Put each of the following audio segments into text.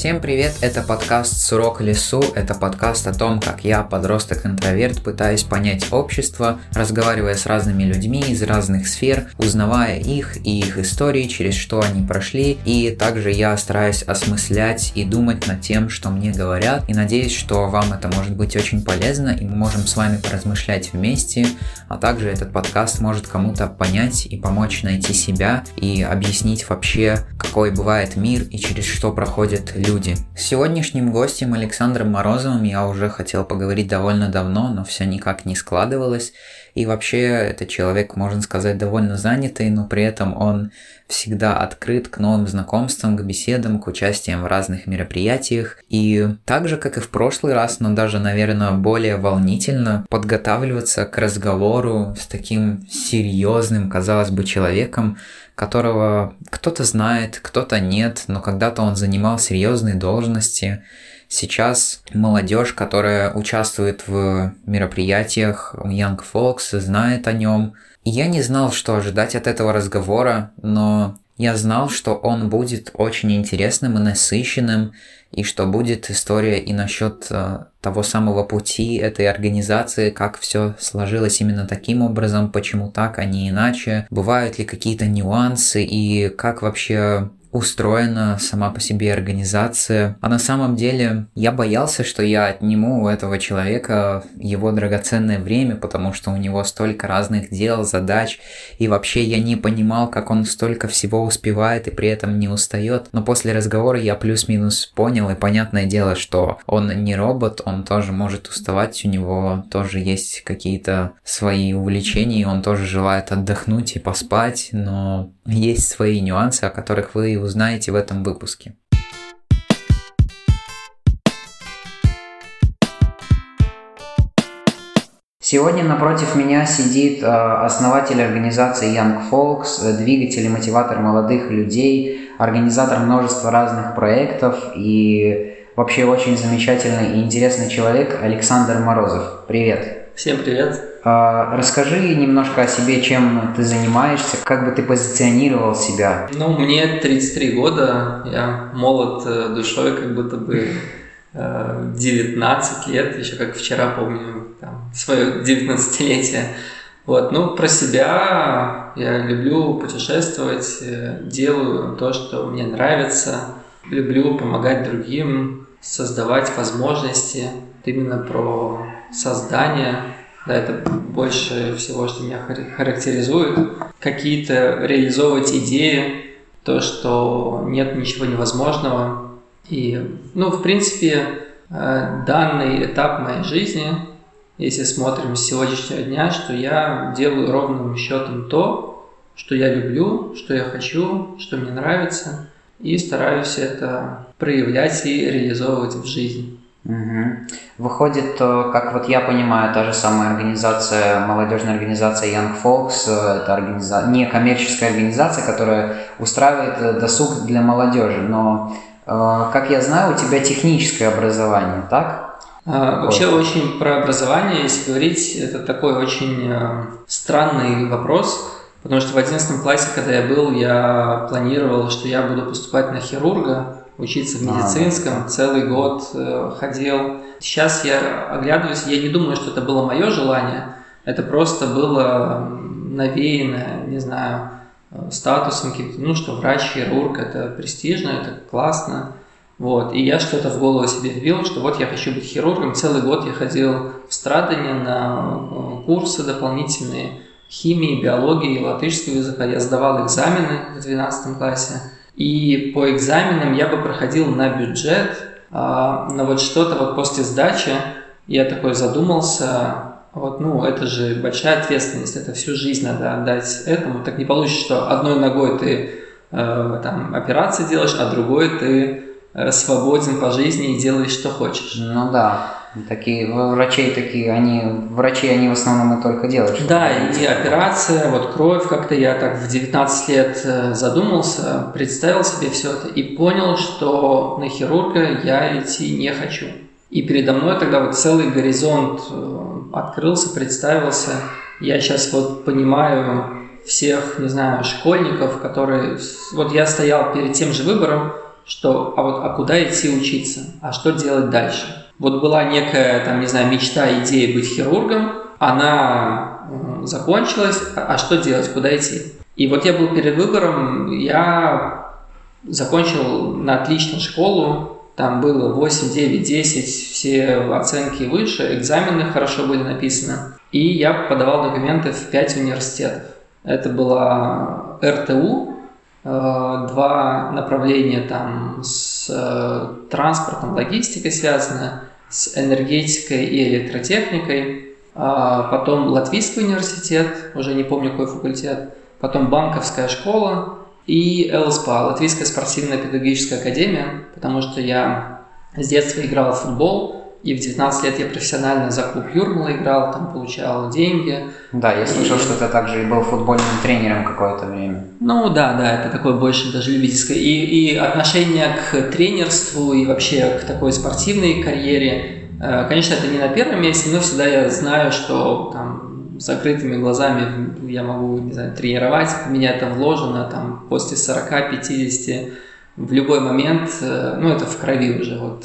Всем привет, это подкаст «Сурок лесу», это подкаст о том, как я, подросток-интроверт, пытаюсь понять общество, разговаривая с разными людьми из разных сфер, узнавая их и их истории, через что они прошли, и также я стараюсь осмыслять и думать над тем, что мне говорят, и надеюсь, что вам это может быть очень полезно, и мы можем с вами поразмышлять вместе, а также этот подкаст может кому-то понять и помочь найти себя, и объяснить вообще, какой бывает мир и через что проходят люди люди. С сегодняшним гостем Александром Морозовым я уже хотел поговорить довольно давно, но все никак не складывалось. И вообще этот человек, можно сказать, довольно занятый, но при этом он всегда открыт к новым знакомствам, к беседам, к участиям в разных мероприятиях. И так же, как и в прошлый раз, но даже, наверное, более волнительно подготавливаться к разговору с таким серьезным, казалось бы, человеком, которого кто-то знает, кто-то нет, но когда-то он занимал серьезные должности. Сейчас молодежь, которая участвует в мероприятиях Young Folks, знает о нем. И я не знал, что ожидать от этого разговора, но я знал, что он будет очень интересным и насыщенным, и что будет история и насчет э, того самого пути этой организации, как все сложилось именно таким образом, почему так, а не иначе, бывают ли какие-то нюансы и как вообще устроена сама по себе организация. А на самом деле я боялся, что я отниму у этого человека его драгоценное время, потому что у него столько разных дел, задач, и вообще я не понимал, как он столько всего успевает и при этом не устает. Но после разговора я плюс-минус понял, и понятное дело, что он не робот, он тоже может уставать, у него тоже есть какие-то свои увлечения, и он тоже желает отдохнуть и поспать, но есть свои нюансы, о которых вы узнаете в этом выпуске. Сегодня напротив меня сидит э, основатель организации Young Folks, э, двигатель и мотиватор молодых людей, организатор множества разных проектов и вообще очень замечательный и интересный человек Александр Морозов. Привет. Всем привет. А, расскажи немножко о себе, чем ты занимаешься, как бы ты позиционировал себя. Ну, мне 33 года, я молод э, душой, как будто бы 19 э, лет, еще как вчера помню, там, свое 19-летие. Вот, ну, про себя я люблю путешествовать, э, делаю то, что мне нравится, люблю помогать другим, создавать возможности, именно про создание да, это больше всего, что меня характеризует. Какие-то реализовывать идеи, то, что нет ничего невозможного. И, ну, в принципе, э, данный этап моей жизни, если смотрим с сегодняшнего дня, что я делаю ровным счетом то, что я люблю, что я хочу, что мне нравится, и стараюсь это проявлять и реализовывать в жизни. Угу. Выходит, э, как вот я понимаю, та же самая организация, молодежная организация Young Folks, э, это организа... не коммерческая организация, которая устраивает э, досуг для молодежи, но, как я знаю, у тебя техническое образование, так? А, вообще очень про образование, если говорить, это такой очень странный вопрос, потому что в 11 классе, когда я был, я планировал, что я буду поступать на хирурга, учиться в медицинском, целый год э, ходил. Сейчас я оглядываюсь, я не думаю, что это было мое желание, это просто было навеяно, не знаю, э, статусом, ну, что врач-хирург, это престижно, это классно. Вот. И я что-то в голову себе вбил, что вот я хочу быть хирургом. Целый год я ходил в Страдане на э, курсы дополнительные химии, биологии, латышского языка. Я сдавал экзамены в 12 классе. И по экзаменам я бы проходил на бюджет, а, но вот что-то вот после сдачи я такой задумался, вот, ну, это же большая ответственность, это всю жизнь надо отдать этому. Так не получится, что одной ногой ты э, там операции делаешь, а другой ты э, свободен по жизни и делаешь, что хочешь. Ну да. Такие врачей такие, они врачи, они в основном и только делают. Да, и операция, вот кровь, как-то я так в 19 лет э, задумался, представил себе все это и понял, что на хирурга я идти не хочу. И передо мной тогда вот целый горизонт э, открылся, представился. Я сейчас вот понимаю всех, не знаю, школьников, которые... Вот я стоял перед тем же выбором, что а вот а куда идти учиться, а что делать дальше. Вот была некая, там, не знаю, мечта, идея быть хирургом, она закончилась, а, а что делать, куда идти? И вот я был перед выбором, я закончил на отлично школу, там было 8, 9, 10, все оценки выше, экзамены хорошо были написаны. И я подавал документы в 5 университетов. Это была РТУ, э, два направления там с э, транспортом, логистикой связаны, с энергетикой и электротехникой. А потом Латвийский университет, уже не помню какой факультет, потом банковская школа и ЛСПА, Латвийская спортивная педагогическая академия, потому что я с детства играл в футбол, и в 19 лет я профессионально за клуб Юрмала играл, там получал деньги. Да, я слышал, и... что ты также и был футбольным тренером какое-то время. Ну да, да, это такое больше даже любительское. И, и отношение к тренерству и вообще к такой спортивной карьере, э, конечно, это не на первом месте, но всегда я знаю, что там закрытыми глазами я могу, не знаю, тренировать, в меня это вложено там после 40-50 в любой момент, э, ну, это в крови уже, вот,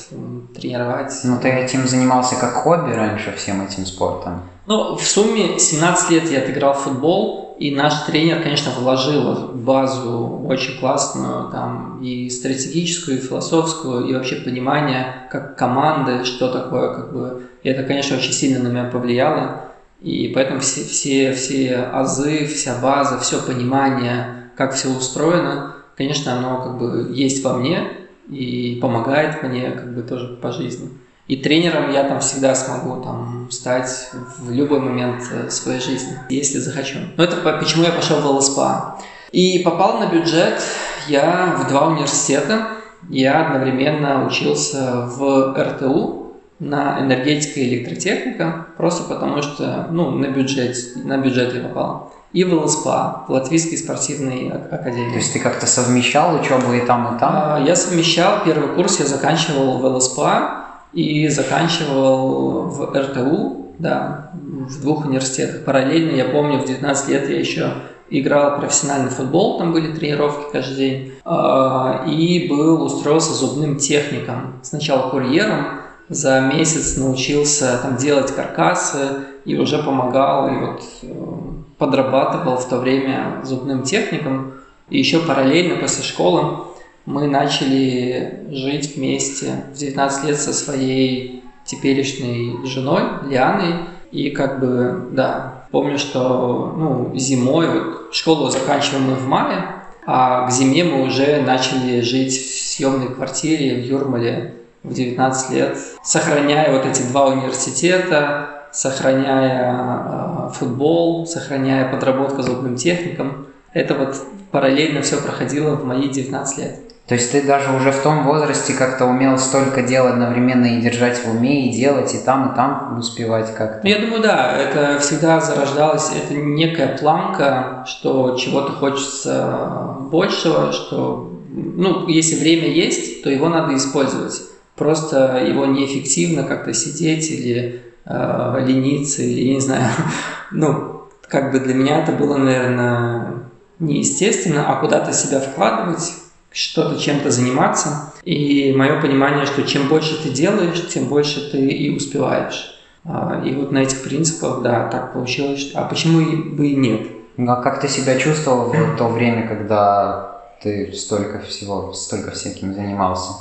тренировать. Ну, ты этим занимался как хобби раньше, всем этим спортом? Ну, в сумме 17 лет я отыграл в футбол, и наш тренер, конечно, вложил базу очень классную, там, и стратегическую, и философскую, и вообще понимание, как команды, что такое, как бы, и это, конечно, очень сильно на меня повлияло, и поэтому все, все, все азы, вся база, все понимание, как все устроено – конечно, оно как бы есть во мне и помогает мне как бы тоже по жизни. И тренером я там всегда смогу там стать в любой момент э, своей жизни, если захочу. Но это почему я пошел в ЛСПА. И попал на бюджет я в два университета. Я одновременно учился в РТУ на энергетика и электротехника, просто потому что ну, на, бюджет, на бюджет я попал и в ЛСПА, в Латвийской спортивной академии. То есть ты как-то совмещал учебу и там, и там? А, я совмещал. Первый курс я заканчивал в ЛСПА и заканчивал в РТУ, да, в двух университетах. Параллельно, я помню, в 19 лет я еще играл профессиональный футбол, там были тренировки каждый день, а, и был устроился зубным техником. Сначала курьером, за месяц научился там делать каркасы и уже помогал, и вот э, подрабатывал в то время зубным техником. И еще параллельно после школы мы начали жить вместе в 19 лет со своей теперешней женой Лианой. И как бы, да, помню, что ну, зимой, вот школу заканчиваем мы в мае, а к зиме мы уже начали жить в съемной квартире в Юрмале в 19 лет, сохраняя вот эти два университета, сохраняя э, футбол, сохраняя подработку зубным техником. Это вот параллельно все проходило в мои 19 лет. То есть ты даже уже в том возрасте как-то умел столько дел одновременно и держать в уме, и делать, и там, и там успевать как-то? Ну, я думаю, да, это всегда зарождалось, это некая планка, что чего-то хочется большего, что, ну, если время есть, то его надо использовать. Просто его неэффективно как-то сидеть или э, лениться, или, я не знаю, ну, как бы для меня это было, наверное, неестественно, а куда-то себя вкладывать, что-то чем-то заниматься. И мое понимание, что чем больше ты делаешь, тем больше ты и успеваешь. А, и вот на этих принципах, да, так получилось. А почему бы и нет? Ну, а как ты себя чувствовал в то время, когда ты столько всего, столько всяким занимался?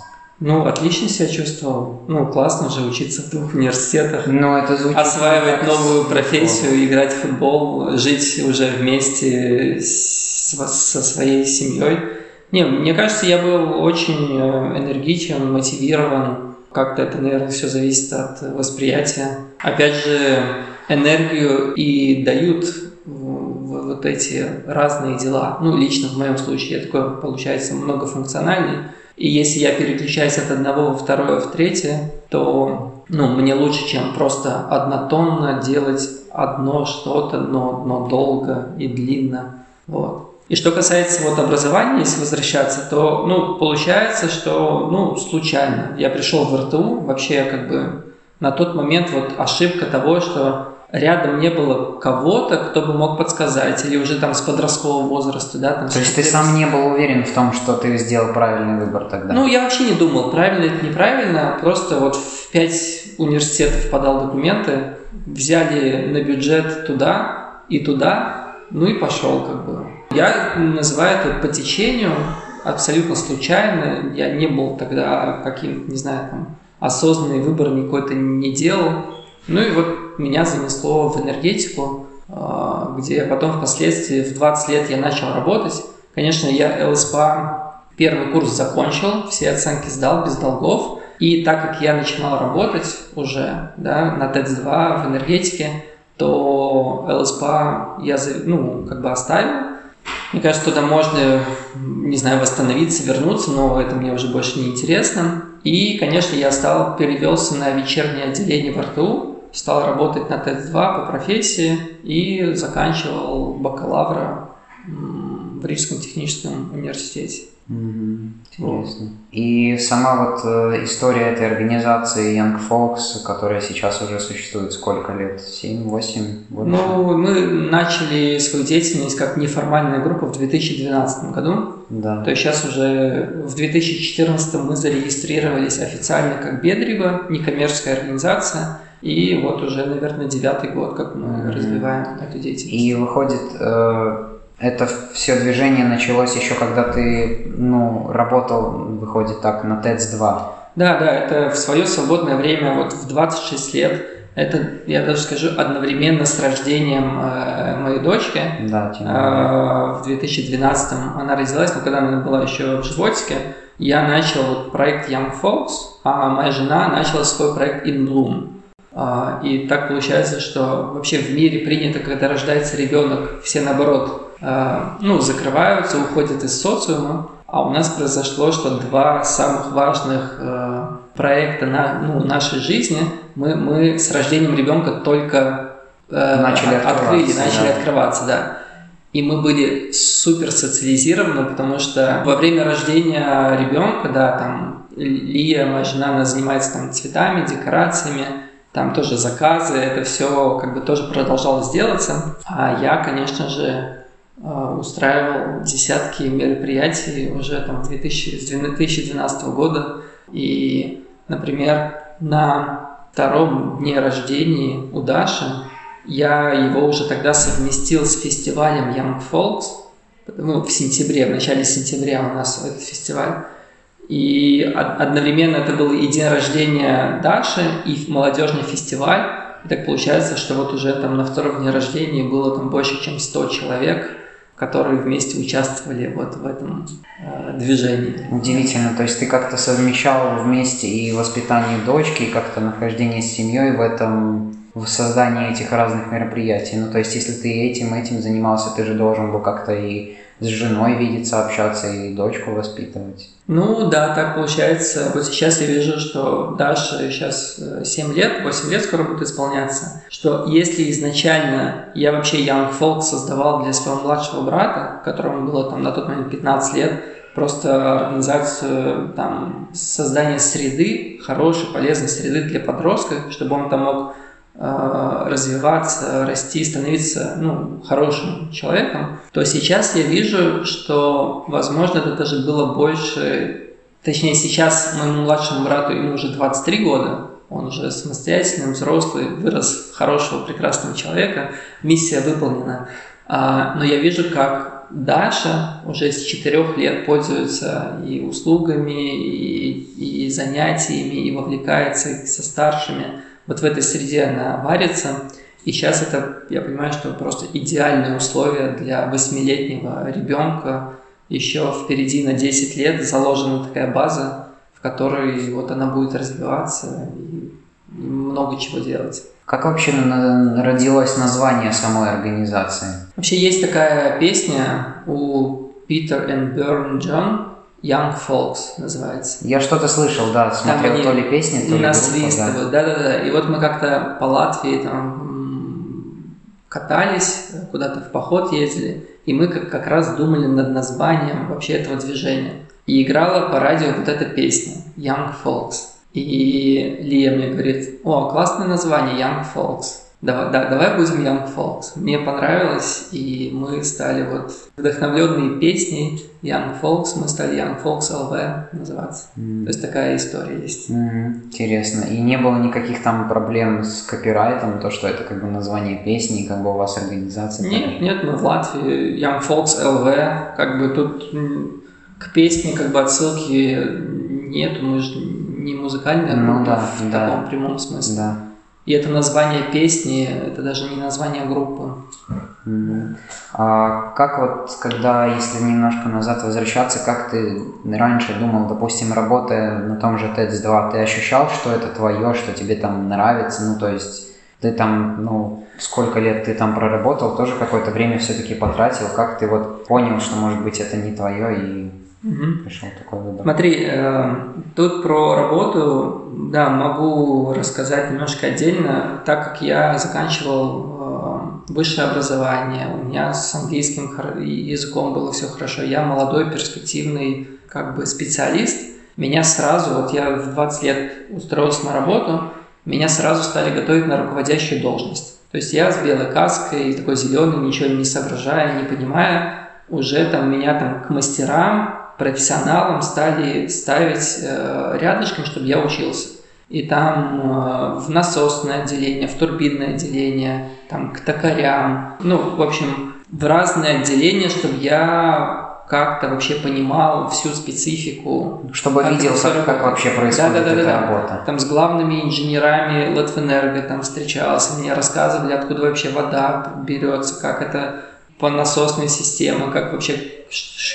Ну, отлично себя чувствовал. Ну, классно же учиться в двух университетах. Ну, это звучит... Осваивать новую профессию, играть в футбол, жить уже вместе с, со своей семьей. Не, мне кажется, я был очень э, энергичен, мотивирован. Как-то это, наверное, все зависит от восприятия. Опять же, энергию и дают вот эти разные дела. Ну, лично в моем случае я такой, получается, многофункциональный и если я переключаюсь от одного во второе, в третье, то ну, мне лучше, чем просто однотонно делать одно что-то, но, но долго и длинно. Вот. И что касается вот образования, если возвращаться, то ну, получается, что ну, случайно. Я пришел в РТУ, вообще как бы на тот момент вот ошибка того, что рядом не было кого-то, кто бы мог подсказать, или уже там с подросткового возраста, да, там. То есть ты сам не был уверен в том, что ты сделал правильный выбор тогда? Ну, я вообще не думал, правильно это неправильно, просто вот в пять университетов подал документы, взяли на бюджет туда и туда, ну и пошел как бы. Я называю это по течению, абсолютно случайно, я не был тогда каким, не знаю, там, осознанный выбор никакой-то не делал. Ну и вот меня занесло в энергетику, а, где потом впоследствии в 20 лет я начал работать. Конечно, я ЛСПА первый курс закончил, все оценки сдал без долгов. И так как я начинал работать уже да, на ТЭЦ-2 в энергетике, то ЛСПА я ну, как бы оставил. Мне кажется, туда можно, не знаю, восстановиться, вернуться, но это мне уже больше не интересно. И, конечно, я стал, перевелся на вечернее отделение в РТУ, стал работать на ТЭЦ-2 по профессии и заканчивал бакалавра в Рижском техническом университете. Интересно. И сама вот э, история этой организации Young Folks, которая сейчас уже существует сколько лет? 7-8 год? Ну, мы начали свою деятельность как неформальная группа в 2012 году. Да. То есть сейчас уже в 2014 мы зарегистрировались официально как Бедрево, некоммерческая организация. И вот уже, наверное, девятый год, как мы mm-hmm. развиваем эту деятельность. И выходит, э, это все движение началось еще когда ты ну, работал, выходит так, на ТЭЦ-2. Да, да, это в свое свободное время, вот в 26 лет, это, я даже скажу, одновременно с рождением э, моей дочки. Да, э, В 2012 она родилась, но когда она была еще в животике, я начал проект Young Folks, а моя жена начала свой проект In Bloom. Э, и так получается, что вообще в мире принято, когда рождается ребенок, все наоборот Э, ну, закрываются, уходят из социума. А у нас произошло, что два самых важных э, проекта на, ну, нашей жизни мы, мы с рождением ребенка только начали открыли, начали да. открываться, да. И мы были супер социализированы, потому что во время рождения ребенка, да, там Лия, моя жена, она занимается там цветами, декорациями, там тоже заказы, это все как бы тоже продолжалось делаться. А я, конечно же, а, устраивал десятки мероприятий уже там 2000, с 2012 года. И, например, на втором дне рождения у Даши я его уже тогда совместил с фестивалем Young Folks. Ну, в сентябре, в начале сентября у нас этот фестиваль. И одновременно это был и день рождения Даши, и молодежный фестиваль. И так получается, что вот уже там на втором дне рождения было там больше, чем 100 человек – которые вместе участвовали вот в этом э, движении. Удивительно, то есть ты как-то совмещал вместе и воспитание дочки, и как-то нахождение с семьей в этом, в создании этих разных мероприятий. Ну, то есть если ты этим, этим занимался, ты же должен был как-то и с женой видеться, общаться и дочку воспитывать. Ну да, так получается. Вот сейчас я вижу, что Даша сейчас 7 э, лет, 8 лет скоро будет исполняться, что если изначально я вообще Young Folk создавал для своего младшего брата, которому было там на тот момент 15 лет, просто организацию там создания среды, хорошей, полезной среды для подростка, чтобы он там мог развиваться, расти, становиться ну, хорошим человеком, то сейчас я вижу, что, возможно, это даже было больше... Точнее, сейчас моему младшему брату ему уже 23 года, он уже самостоятельный, взрослый, вырос хорошего, прекрасного человека, миссия выполнена. А, но я вижу, как Даша уже с четырех лет пользуется и услугами, и, и занятиями, и вовлекается со старшими вот в этой среде она варится. И сейчас это, я понимаю, что просто идеальные условия для восьмилетнего ребенка. Еще впереди на 10 лет заложена такая база, в которой вот она будет развиваться и много чего делать. Как вообще родилось название самой организации? Вообще есть такая песня у Питер и Берн Джон Young Folks называется. Я что-то слышал, да, смотрел то ли песни, то ли насвистывают, да. да, да, да. И вот мы как-то по Латвии там катались, куда-то в поход ездили, и мы как, как раз думали над названием вообще этого движения. И играла по радио вот эта песня Young Folks. И Лия мне говорит, о, классное название Young Folks. Давай, да, давай будем Young Folks. Мне понравилось, и мы стали вот вдохновленные песней Young Folks, мы стали Young Folks LV называться. Mm. То есть такая история есть. Mm, интересно. И не было никаких там проблем с копирайтом, то, что это как бы название песни, как бы у вас организация? Нет, нет, мы в Латвии, Young Folks LV, как бы тут к песне как бы отсылки нет, мы же не музыкальная ну, группа да, в да. таком прямом смысле. Да. И это название песни, это даже не название группы. А как вот, когда, если немножко назад возвращаться, как ты раньше думал, допустим, работая на том же TEDx2, ты ощущал, что это твое, что тебе там нравится, ну то есть ты там, ну, сколько лет ты там проработал, тоже какое-то время все-таки потратил, как ты вот понял, что может быть это не твое и Угу. Пришел такой выбор. Смотри, э, тут про работу, да, могу рассказать немножко отдельно, так как я заканчивал э, высшее образование, у меня с английским языком было все хорошо, я молодой, перспективный как бы специалист, меня сразу, вот я в 20 лет устроился на работу, меня сразу стали готовить на руководящую должность. То есть я с белой каской, такой зеленый, ничего не соображая, не понимая, уже там меня там к мастерам профессионалам стали ставить э, рядышком, чтобы я учился. И там э, в насосное отделение, в турбинное отделение, там к токарям, ну, в общем, в разные отделения, чтобы я как-то вообще понимал всю специфику. Чтобы видел, как, как вообще происходит да, да, да, эта да, работа. Там с главными инженерами Латвэнерго там встречался, мне рассказывали, откуда вообще вода берется, как это по насосной системе, как вообще,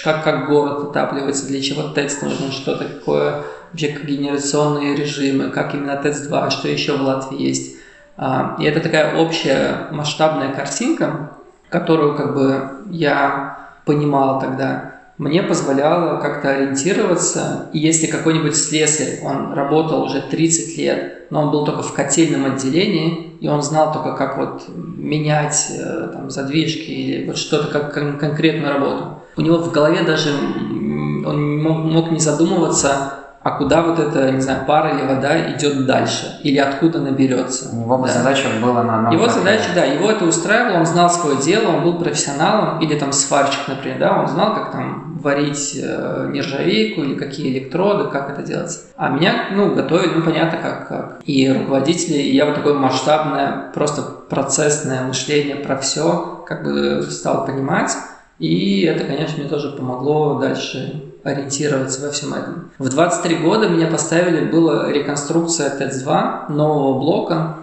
как, как город отапливается, для чего ТЭЦ нужен, что такое вообще генерационные режимы, как именно ТЭЦ-2, что еще в Латвии есть. А, и это такая общая масштабная картинка, которую как бы я понимал тогда мне позволяло как-то ориентироваться. И если какой-нибудь слесарь, он работал уже 30 лет, но он был только в котельном отделении, и он знал только, как вот менять э, там, задвижки или вот что-то, как кон- конкретную работу. У него в голове даже он мог, мог не задумываться, а куда вот эта, не знаю, пара или вода идет дальше, или откуда наберется. Его да. задача была на Его задача, да, его это устраивало, он знал свое дело, он был профессионалом, или там сварщик, например, да, он знал, как там варить э, нержавейку или какие электроды, как это делать. А меня, ну, готовить, ну, понятно, как, как. И руководители, и я вот такое масштабное, просто процессное мышление про все, как бы стал понимать. И это, конечно, мне тоже помогло дальше ориентироваться во всем этом. В 23 года меня поставили, была реконструкция ТЭЦ-2 нового блока,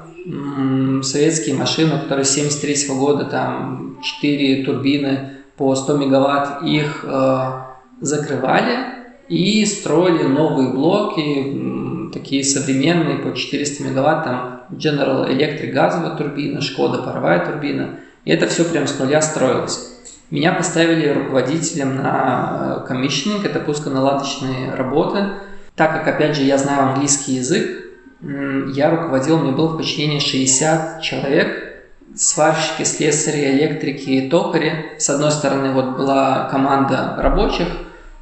советские машины, которые с 73 года, там 4 турбины по 100 мегаватт, их э, закрывали и строили новые блоки, такие современные по 400 мегаватт, там General Electric газовая турбина, Шкода паровая турбина. И это все прям с нуля строилось. Меня поставили руководителем на коммишнинг, это пусконаладочные работы. Так как, опять же, я знаю английский язык, я руководил, мне было в подчинении 60 человек, сварщики, слесари, электрики и токари. С одной стороны, вот была команда рабочих,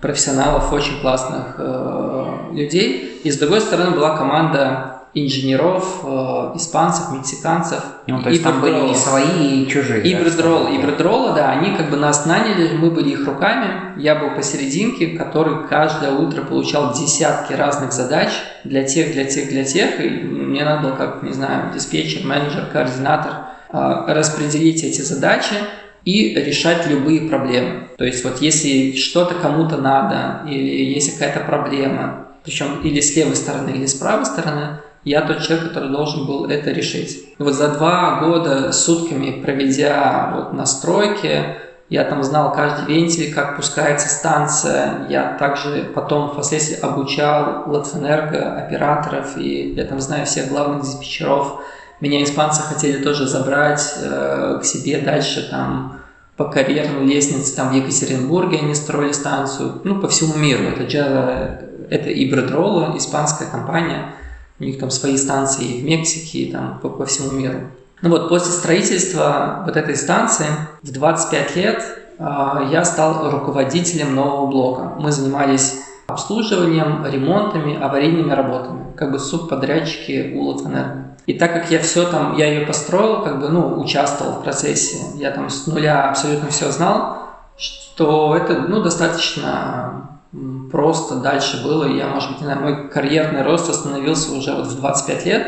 профессионалов, очень классных э, людей, и с другой стороны была команда инженеров, э, испанцев, мексиканцев. Ну, то есть там были и свои, и чужие. И Бредрол, и Бредрола, да, они как бы нас наняли, мы были их руками, я был посерединке, который каждое утро получал десятки разных задач для тех, для тех, для тех, и мне надо было как, не знаю, диспетчер, менеджер, координатор распределить эти задачи и решать любые проблемы. То есть вот если что-то кому-то надо, или есть какая-то проблема, причем или с левой стороны, или с правой стороны, я тот человек, который должен был это решить. И вот за два года сутками проведя вот на стройке, я там знал каждый вентиль, как пускается станция. Я также потом впоследствии обучал Латвэнерго операторов, и я там знаю всех главных диспетчеров. Меня испанцы хотели тоже забрать э, к себе дальше там по карьерной лестнице, там в Екатеринбурге они строили станцию, ну, по всему миру. Это, это Ибридрола, испанская компания. У них там свои станции в Мексике, и там по, по всему миру. Ну вот, после строительства вот этой станции в 25 лет э, я стал руководителем нового блока. Мы занимались обслуживанием, ремонтами, аварийными работами, как бы субподрядчики у Латвэнерго. И так как я все там, я ее построил, как бы, ну, участвовал в процессе, я там с нуля абсолютно все знал, что это, ну, достаточно просто дальше было. Я, может быть, не знаю, мой карьерный рост остановился уже вот в 25 лет,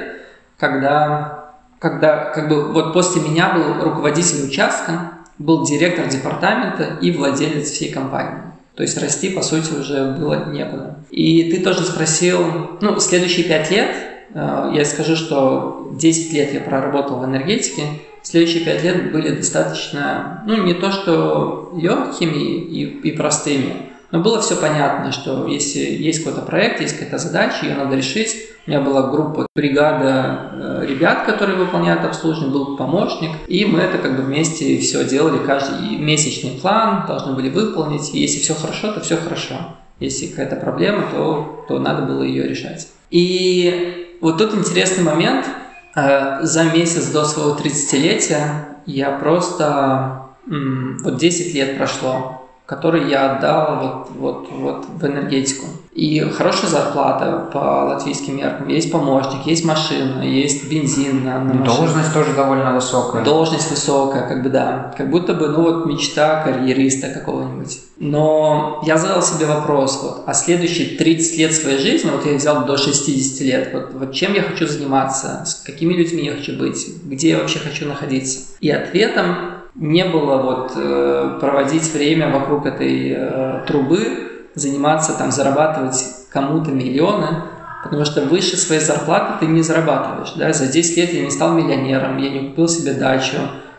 когда, когда как бы вот после меня был руководитель участка, был директор департамента и владелец всей компании. То есть расти, по сути, уже было некуда. И ты тоже спросил, ну, следующие пять лет, я скажу, что 10 лет я проработал в энергетике, следующие пять лет были достаточно, ну, не то что легкими и, и простыми, но было все понятно, что если есть какой-то проект, есть какая-то задача, ее надо решить. У меня была группа, бригада э, ребят, которые выполняют обслуживание, был помощник, и мы это как бы вместе все делали, каждый месячный план должны были выполнить, и если все хорошо, то все хорошо. Если какая-то проблема, то, то надо было ее решать. И вот тут интересный момент. Э, за месяц до своего 30-летия я просто... Вот 10 лет прошло который я отдал вот, вот, вот в энергетику. И хорошая зарплата по латвийским меркам. Есть помощник, есть машина, есть бензин на, на машину. Должность тоже довольно высокая. Должность высокая, как бы да. Как будто бы, ну вот мечта карьериста какого-нибудь. Но я задал себе вопрос, вот, а следующие 30 лет своей жизни, вот я взял до 60 лет, вот, вот чем я хочу заниматься, с какими людьми я хочу быть, где я вообще хочу находиться. И ответом не было вот э, проводить время вокруг этой э, трубы, заниматься там, зарабатывать кому-то миллионы, потому что выше своей зарплаты ты не зарабатываешь, да, за 10 лет я не стал миллионером, я не купил себе дачу,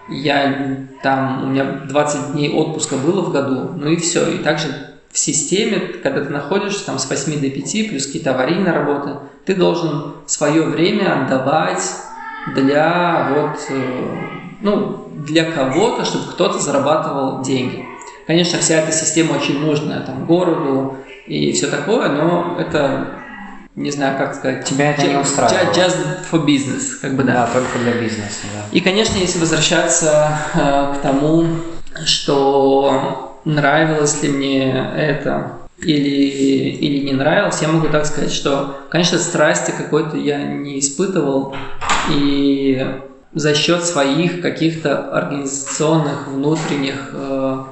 я там, у меня 20 дней отпуска было в году, ну и все, и также в системе, когда ты находишься там с 8 до 5, плюс какие-то аварийные работы, ты должен свое время отдавать для вот, э, ну, для кого-то, чтобы кто-то зарабатывал деньги. Конечно, вся эта система очень нужная там городу и все такое, но это не знаю, как сказать. Тебя это не устраивает. Just for business, как бы да. Да, только для бизнеса, да. И, конечно, если возвращаться э, к тому, что нравилось ли мне это или, или не нравилось, я могу так сказать, что, конечно, страсти какой-то я не испытывал, и за счет своих каких-то организационных внутренних э,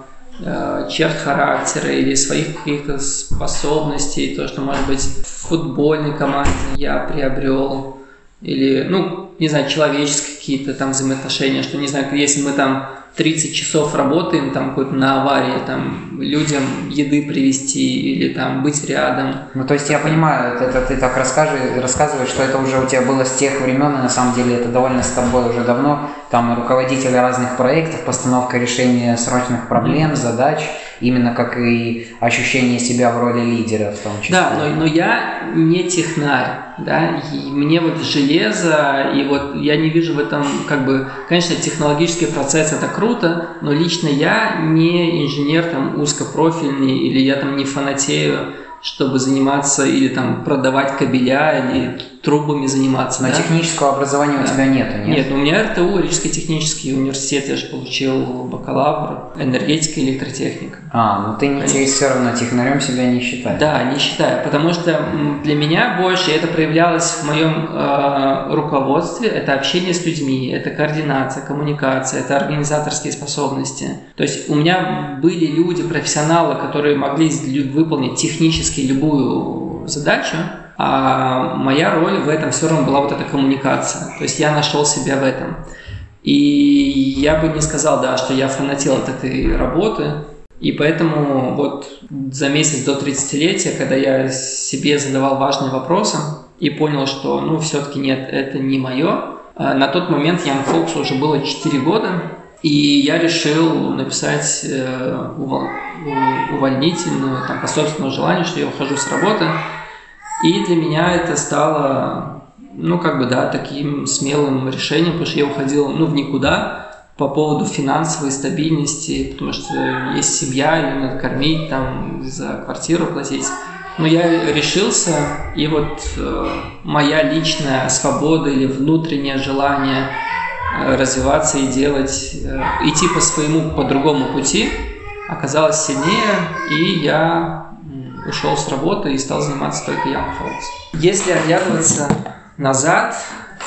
э, черт характера или своих каких-то способностей, то, что, может быть, в футбольной команде я приобрел, или, ну, не знаю, человеческие какие-то там взаимоотношения, что, не знаю, если мы там 30 часов работаем там какой-то на аварии, там людям еды привезти или там быть рядом. Ну, то есть я понимаю, это, ты так расскажи, рассказываешь, что это уже у тебя было с тех времен, и на самом деле это довольно с тобой уже давно, там руководители разных проектов, постановка решения срочных проблем, mm-hmm. задач, именно как и ощущение себя в роли лидера в том числе. Да, но, но я не технарь, да, и мне вот железо, и вот я не вижу в этом, как бы, конечно, технологический процесс это круто, но лично я не инженер там узкопрофильный, или я там не фанатею чтобы заниматься или там продавать кабеля, или трубами заниматься. Но да? технического образования да. у тебя нету, нет? Нет, у меня РТУ, Рижский технический университет, я же получил бакалавр, энергетика и электротехника. А, ну ты не ты все равно технарем себя не считаешь. Да, не считаю, потому что для меня больше это проявлялось в моем э, руководстве, это общение с людьми, это координация, коммуникация, это организаторские способности. То есть у меня были люди, профессионалы, которые могли выполнить технически любую задачу, а моя роль в этом все равно была вот эта коммуникация. То есть я нашел себя в этом. И я бы не сказал, да, что я фанател от этой работы. И поэтому вот за месяц до 30-летия, когда я себе задавал важные вопросы и понял, что ну все-таки нет, это не мое, а на тот момент Young Folks уже было 4 года, и я решил написать э, увольнительную, там, по собственному желанию, что я ухожу с работы. И для меня это стало, ну, как бы, да, таким смелым решением, потому что я уходил, ну, в никуда по поводу финансовой стабильности, потому что есть семья, ее надо кормить, там, за квартиру платить. Но я решился, и вот э, моя личная свобода или внутреннее желание Э, развиваться и делать, э, идти по своему, по другому пути, оказалось сильнее, и я ушел с работы и стал заниматься только Young Folks. Если оглядываться назад,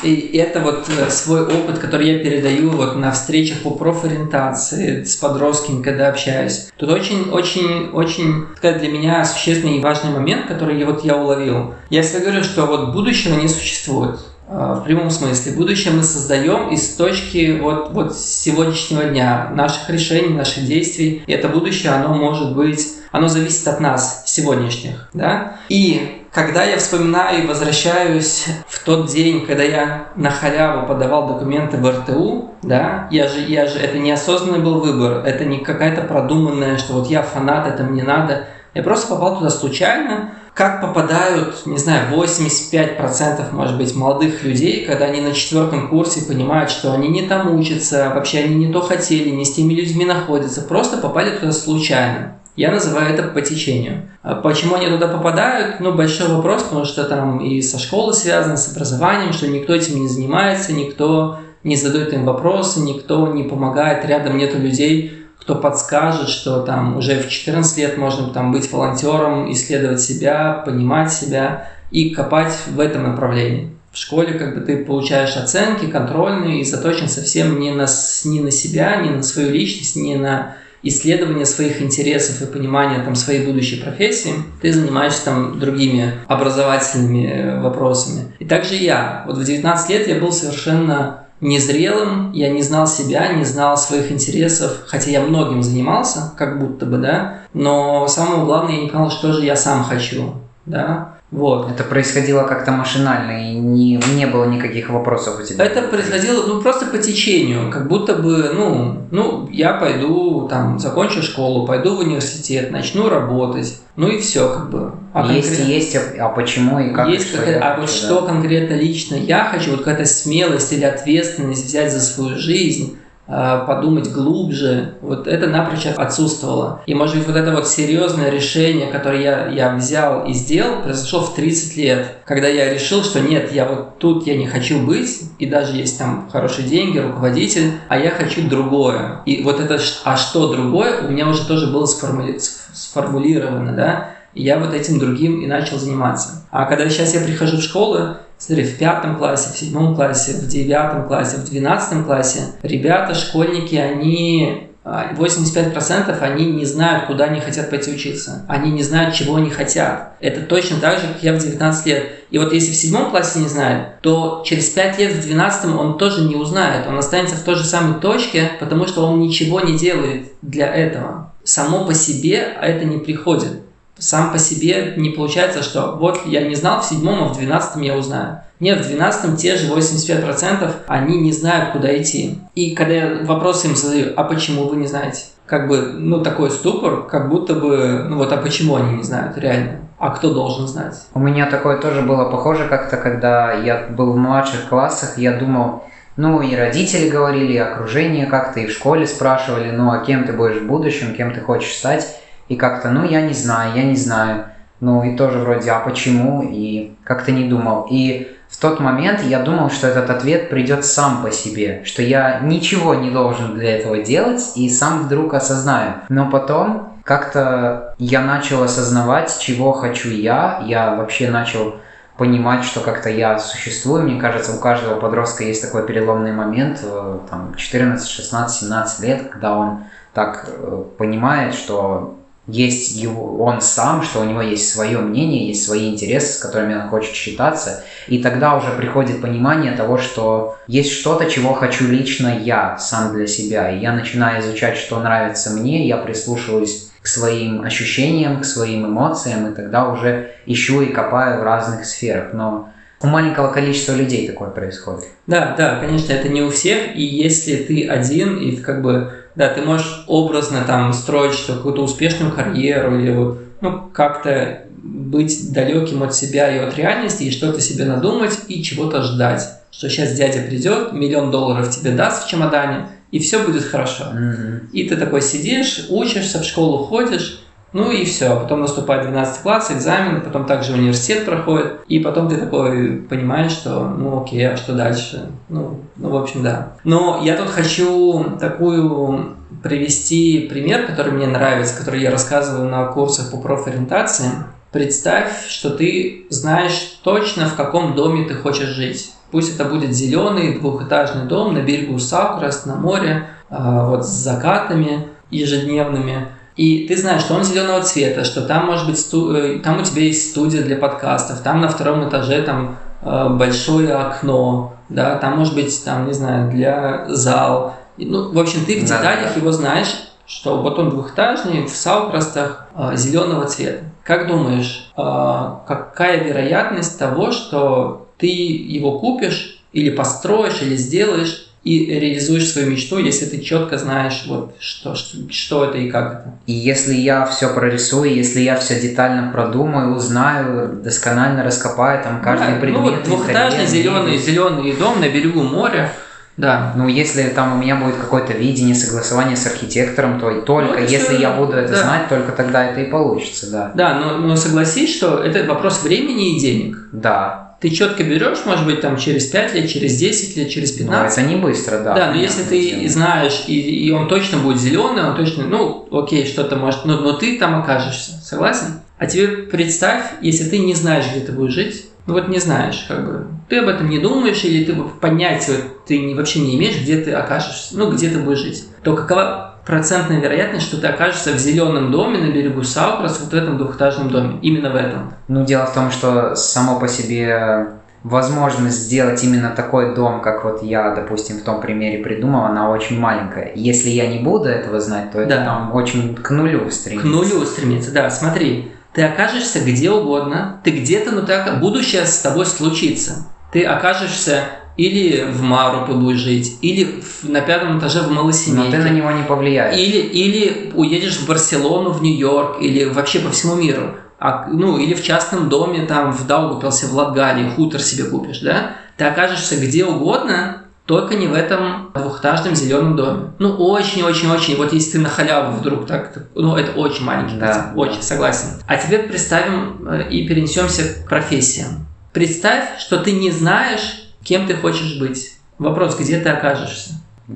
И это вот э, свой опыт, который я передаю вот на встречах по профориентации с подростками, когда общаюсь. Тут очень, очень, очень такая для меня существенный и важный момент, который я, вот я уловил. Я всегда говорю, что вот будущего не существует. А, в прямом смысле. Будущее мы создаем из точки вот, вот сегодняшнего дня, наших решений, наших действий. И это будущее, оно может быть, оно зависит от нас, сегодняшних. Да? И когда я вспоминаю и возвращаюсь в тот день, когда я на халяву подавал документы в РТУ, да, я же, я же, это неосознанный был выбор, это не какая-то продуманная, что вот я фанат, это мне надо. Я просто попал туда случайно, как попадают, не знаю, 85% может быть молодых людей, когда они на четвертом курсе понимают, что они не там учатся, вообще они не то хотели, не с теми людьми находятся, просто попали туда случайно. Я называю это по течению. А почему они туда попадают? Ну, большой вопрос, потому что там и со школы связано, с образованием, что никто этим не занимается, никто не задает им вопросы, никто не помогает, рядом нету людей, кто подскажет, что там уже в 14 лет можно там быть волонтером, исследовать себя, понимать себя и копать в этом направлении. В школе как бы ты получаешь оценки контрольные и заточен совсем не на, не на себя, не на свою личность, не на исследование своих интересов и понимание там, своей будущей профессии, ты занимаешься там другими образовательными э, вопросами. И также я. Вот в 19 лет я был совершенно незрелым, я не знал себя, не знал своих интересов, хотя я многим занимался, как будто бы, да, но самое главное, я не понял, что же я сам хочу, да, вот. Это происходило как-то машинально, и не, не было никаких вопросов у тебя? Это происходило ну, просто по течению, как будто бы, ну, ну, я пойду, там, закончу школу, пойду в университет, начну работать, ну и все, как бы. А есть конкрет... есть, а почему и как? Есть, как... а вот да. что конкретно лично я хочу, вот какая-то смелость или ответственность взять за свою жизнь, а, подумать глубже, вот это напрочь отсутствовало. И, может быть, вот это вот серьезное решение, которое я, я взял и сделал, произошло в 30 лет, когда я решил, что нет, я вот тут я не хочу быть, и даже есть там хорошие деньги, руководитель, а я хочу другое. И вот это «а что другое» у меня уже тоже было сформули... сформулировано, да, и я вот этим другим и начал заниматься. А когда сейчас я прихожу в школу, Смотри, в пятом классе, в седьмом классе, в девятом классе, в двенадцатом классе ребята, школьники, они 85% а, они не знают, куда они хотят пойти учиться. Они не знают, чего они хотят. Это точно так же, как я в 19 лет. И вот если в седьмом классе не знает, то через 5 лет в 12 он тоже не узнает. Он останется в той же самой точке, потому что он ничего не делает для этого. Само по себе это не приходит сам по себе не получается, что вот я не знал в седьмом, а в двенадцатом я узнаю. Нет, в двенадцатом те же 85% они не знают, куда идти. И когда я вопросы им задаю, а почему вы не знаете? Как бы, ну, такой ступор, как будто бы, ну вот, а почему они не знают реально? А кто должен знать? У меня такое тоже было похоже как-то, когда я был в младших классах, я думал, ну, и родители говорили, и окружение как-то, и в школе спрашивали, ну, а кем ты будешь в будущем, кем ты хочешь стать. И как-то, ну, я не знаю, я не знаю. Ну, и тоже вроде, а почему? И как-то не думал. И в тот момент я думал, что этот ответ придет сам по себе, что я ничего не должен для этого делать и сам вдруг осознаю. Но потом как-то я начал осознавать, чего хочу я, я вообще начал понимать, что как-то я существую. Мне кажется, у каждого подростка есть такой переломный момент, э, там, 14, 16, 17 лет, когда он так э, понимает, что есть его, он сам, что у него есть свое мнение, есть свои интересы, с которыми он хочет считаться. И тогда уже приходит понимание того, что есть что-то, чего хочу лично я сам для себя. И я начинаю изучать, что нравится мне, я прислушиваюсь к своим ощущениям, к своим эмоциям, и тогда уже ищу и копаю в разных сферах. Но у маленького количества людей такое происходит. Да, да, конечно, это не у всех. И если ты один, и как бы да, ты можешь образно там строить какую-то успешную карьеру или ну, как-то быть далеким от себя и от реальности, и что-то себе надумать, и чего-то ждать. Что сейчас дядя придет, миллион долларов тебе даст в чемодане, и все будет хорошо. Mm-hmm. И ты такой сидишь, учишься, в школу ходишь, ну и все, потом наступает 12 класс, экзамен, потом также университет проходит, и потом ты такой понимаешь, что ну окей, а что дальше? Ну, ну в общем, да. Но я тут хочу такую привести пример, который мне нравится, который я рассказываю на курсах по профориентации. Представь, что ты знаешь точно, в каком доме ты хочешь жить. Пусть это будет зеленый двухэтажный дом на берегу Саукраст, на море, а, вот с закатами ежедневными. И ты знаешь, что он зеленого цвета, что там может быть сту... Э, там у тебя есть студия для подкастов, там на втором этаже там э, большое окно, да, там может быть там не знаю для зал. Ну, в общем, ты в деталях да. его знаешь, что вот он двухэтажный в Саукрастах э, зеленого цвета. Как думаешь, какая вероятность того, что ты его купишь или построишь или сделаешь и реализуешь свою мечту, если ты четко знаешь, вот что, что, что это и как это. И если я все прорисую, если я все детально продумаю, узнаю, досконально раскопаю там каждый да, предмет. Ну вот двухэтажный зеленый, зеленый дом на берегу моря, да. Ну, если там у меня будет какое-то видение, согласование с архитектором, то только ну, если все... я буду это да. знать, только тогда это и получится, да. Да, но, но согласись, что это вопрос времени и денег. Да ты четко берешь, может быть, там через 5 лет, через 10 лет, через 15. Но это не быстро, да. Да, но если ты тема. знаешь, и, и он точно будет зеленый, он точно, ну, окей, что-то может, но, но ты там окажешься, согласен? А теперь представь, если ты не знаешь, где ты будешь жить, ну вот не знаешь, как бы, ты об этом не думаешь, или ты понятия ты вообще не имеешь, где ты окажешься, ну, где ты будешь жить, то какова процентная вероятность, что ты окажешься в зеленом доме на берегу Саукрас, вот в этом двухэтажном доме, именно в этом. Ну, дело в том, что само по себе возможность сделать именно такой дом, как вот я, допустим, в том примере придумал, она очень маленькая. Если я не буду этого знать, то это да. там очень к нулю стремится. К нулю стремится, да. Смотри, ты окажешься где угодно, ты где-то, но ты, будущее с тобой случится. Ты окажешься или в Мару будешь жить, или в, на пятом этаже в Малосемейке. Но ты на него не повлияешь. Или, или уедешь в Барселону, в Нью-Йорк, или вообще по всему миру. А, ну, или в частном доме, там, в Даугупилсе, в Латгалии, хутор себе купишь, да? Ты окажешься где угодно, только не в этом двухэтажном зеленом доме. Ну, очень-очень-очень. Вот если ты на халяву вдруг так, ну, это очень маленький. Да. Очень, согласен. А теперь представим э, и перенесемся к профессиям. Представь, что ты не знаешь, Кем ты хочешь быть? Вопрос, где ты окажешься?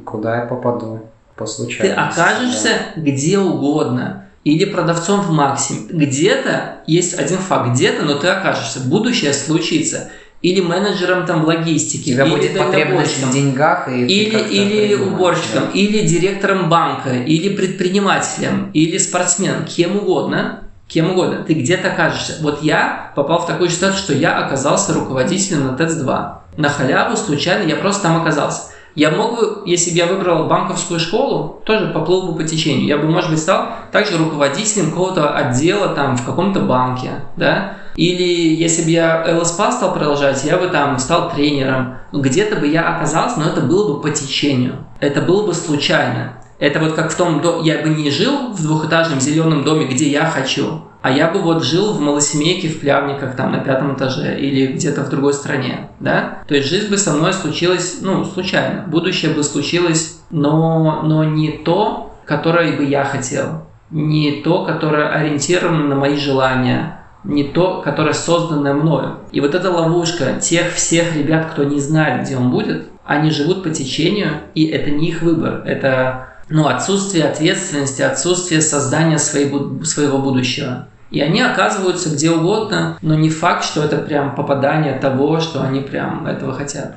Куда я попаду? По случайности. Ты окажешься да. где угодно. Или продавцом в Максим. Где-то есть один факт, где-то, но ты окажешься. Будущее случится или менеджером там в логистике, Тебя или будет потребность в деньгах, и или, или уборщиком, да. или директором банка, или предпринимателем, или спортсменом, кем угодно, кем угодно. Ты где-то окажешься. Вот я попал в такую ситуацию, что я оказался руководителем на ТЭЦ-2 на халяву, случайно, я просто там оказался. Я мог бы, если бы я выбрал банковскую школу, тоже поплыл бы по течению. Я бы, может быть, стал также руководителем какого-то отдела там в каком-то банке, да? Или если бы я ЛСПА стал продолжать, я бы там стал тренером. Где-то бы я оказался, но это было бы по течению. Это было бы случайно. Это вот как в том, я бы не жил в двухэтажном зеленом доме, где я хочу, а я бы вот жил в малосемейке в Плявниках, там на пятом этаже или где-то в другой стране, да? То есть жизнь бы со мной случилась, ну, случайно. Будущее бы случилось, но, но не то, которое бы я хотел. Не то, которое ориентировано на мои желания, не то, которое создано мною. И вот эта ловушка тех всех ребят, кто не знает, где он будет, они живут по течению, и это не их выбор. Это ну, отсутствие ответственности, отсутствие создания своей, своего будущего. И они оказываются где угодно, но не факт, что это прям попадание того, что они прям этого хотят.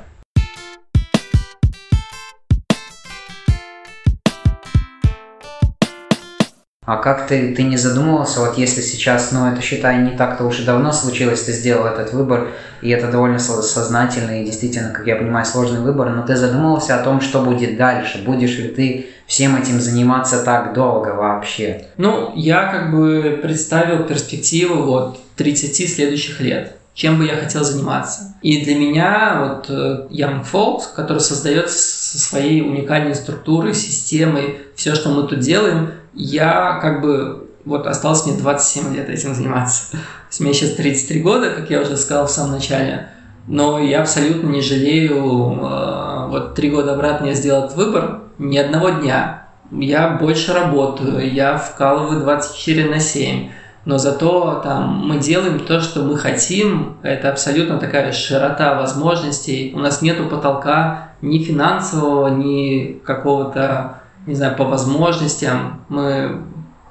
А как ты, ты не задумывался, вот если сейчас, ну это считай не так-то уж и давно случилось, ты сделал этот выбор, и это довольно сознательный и действительно, как я понимаю, сложный выбор, но ты задумывался о том, что будет дальше, будешь ли ты всем этим заниматься так долго вообще? Ну, я как бы представил перспективу вот 30 следующих лет чем бы я хотел заниматься. И для меня вот э, Young Folks, который создает со своей уникальной структурой, системой, все, что мы тут делаем, я как бы вот осталось мне 27 лет этим заниматься. То есть мне сейчас 33 года, как я уже сказал в самом начале. Но я абсолютно не жалею. Э, вот три года обратно я сделал выбор. Ни одного дня. Я больше работаю, я вкалываю 24 на 7. Но зато там мы делаем то, что мы хотим. Это абсолютно такая широта возможностей. У нас нету потолка ни финансового, ни какого-то не знаю, по возможностям. Мы,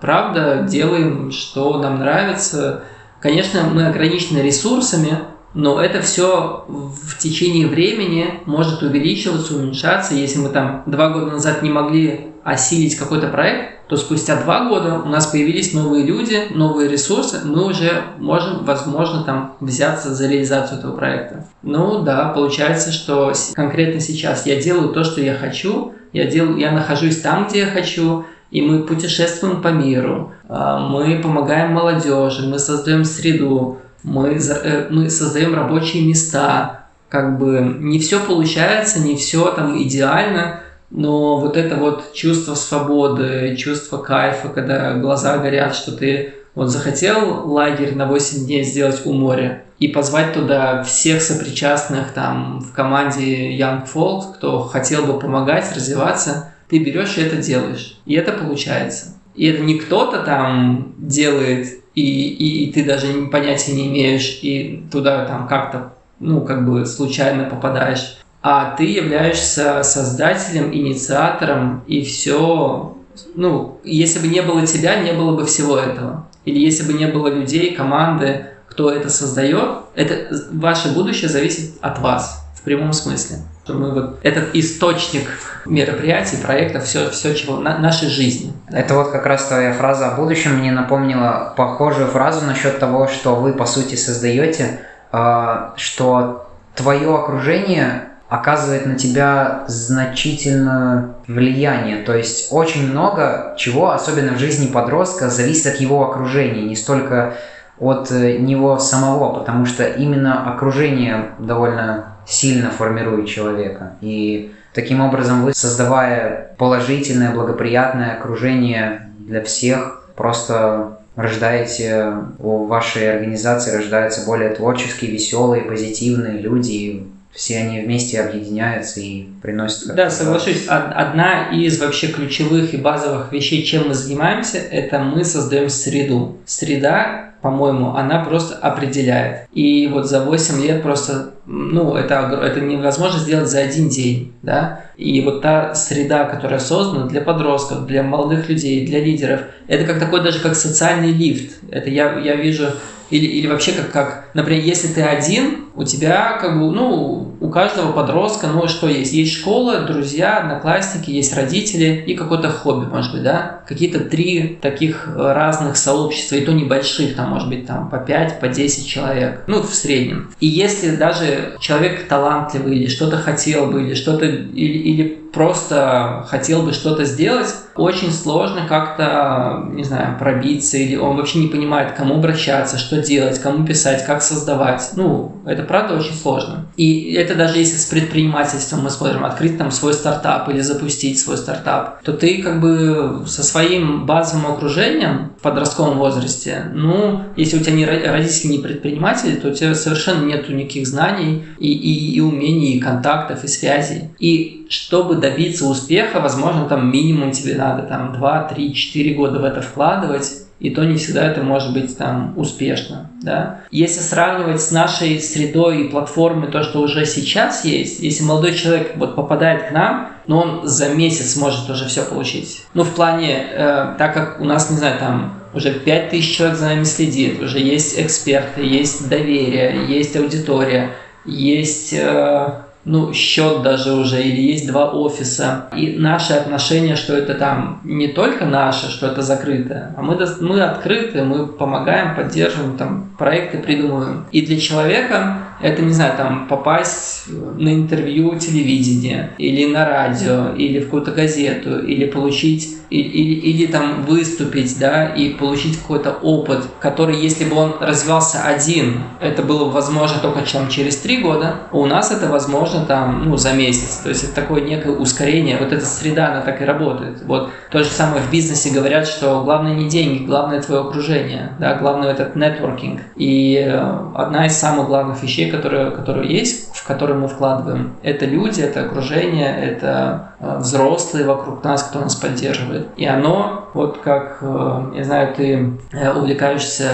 правда, делаем, что нам нравится. Конечно, мы ограничены ресурсами, но это все в течение времени может увеличиваться, уменьшаться. Если мы там два года назад не могли осилить какой-то проект, то спустя два года у нас появились новые люди, новые ресурсы, мы уже можем, возможно, там взяться за реализацию этого проекта. Ну да, получается, что конкретно сейчас я делаю то, что я хочу, я, делаю, я нахожусь там, где я хочу, и мы путешествуем по миру, а, мы помогаем молодежи, мы создаем среду, мы, э, мы создаем рабочие места, как бы не все получается, не все там идеально, но вот это вот чувство свободы, чувство кайфа, когда глаза горят, что ты вот захотел лагерь на 8 дней сделать у моря и позвать туда всех сопричастных там в команде Young Folk, кто хотел бы помогать, развиваться, ты берешь и это делаешь. И это получается. И это не кто-то там делает и, и, и ты даже понятия не имеешь, и туда там как-то, ну, как бы случайно попадаешь, а ты являешься создателем, инициатором, и все, ну, если бы не было тебя, не было бы всего этого. Или если бы не было людей, команды, кто это создает, это ваше будущее зависит от вас в прямом смысле. Что мы вот этот источник мероприятий, проектов, все, все чего, на, нашей жизни. Это вот как раз твоя фраза о будущем мне напомнила похожую фразу насчет того, что вы по сути создаете, э, что твое окружение оказывает на тебя значительное влияние. То есть очень много чего, особенно в жизни подростка, зависит от его окружения, не столько от э, него самого, потому что именно окружение довольно сильно формирует человека. И таким образом вы, создавая положительное, благоприятное окружение для всех, просто рождаете, у вашей организации рождаются более творческие, веселые, позитивные люди, все они вместе объединяются и приносят... Да, соглашусь. Одна из вообще ключевых и базовых вещей, чем мы занимаемся, это мы создаем среду. Среда, по-моему, она просто определяет. И вот за 8 лет просто, ну, это, это невозможно сделать за один день, да. И вот та среда, которая создана для подростков, для молодых людей, для лидеров, это как такой даже как социальный лифт. Это я, я вижу или, или вообще как, как, например, если ты один, у тебя как бы, ну, у каждого подростка, ну, что есть? Есть школа, друзья, одноклассники, есть родители и какое-то хобби, может быть, да? Какие-то три таких разных сообщества, и то небольших, там, может быть, там, по 5, по 10 человек, ну, в среднем. И если даже человек талантливый или что-то хотел бы, или что-то, или, или просто хотел бы что-то сделать, очень сложно как-то, не знаю, пробиться, или он вообще не понимает, к кому обращаться, что делать, кому писать, как создавать. Ну, это правда очень сложно. И это даже если с предпринимательством мы смотрим, открыть там свой стартап или запустить свой стартап, то ты как бы со своим базовым окружением в подростковом возрасте, ну, если у тебя не родители не предприниматели, то у тебя совершенно нету никаких знаний и, и, и умений, и контактов, и связей. И чтобы добиться успеха, возможно, там минимум тебе надо там 2, 3, 4 года в это вкладывать, и то не всегда это может быть там успешно, да. Если сравнивать с нашей средой и платформой то, что уже сейчас есть, если молодой человек вот попадает к нам, но он за месяц может уже все получить. Ну, в плане, э, так как у нас, не знаю, там уже 5000 человек за нами следит, уже есть эксперты, есть доверие, есть аудитория, есть э, ну, счет даже уже, или есть два офиса. И наше отношение, что это там не только наше, что это закрытое, а мы, мы открыты, мы помогаем, поддерживаем, там, проекты придумываем. И для человека это, не знаю, там, попасть на интервью телевидения, или на радио, или в какую-то газету, или получить или, или, или там выступить, да, и получить какой-то опыт, который, если бы он развивался один, это было бы возможно только там, через три года, у нас это возможно там, ну, за месяц. То есть это такое некое ускорение, вот эта среда, она так и работает. Вот то же самое в бизнесе говорят, что главное не деньги, главное твое окружение, да, главное этот нетворкинг. И э, одна из самых главных вещей, которые, которые есть, в которые мы вкладываем, это люди, это окружение, это э, взрослые вокруг нас, кто нас поддерживает. И оно, вот как, э, я знаю, ты э, увлекаешься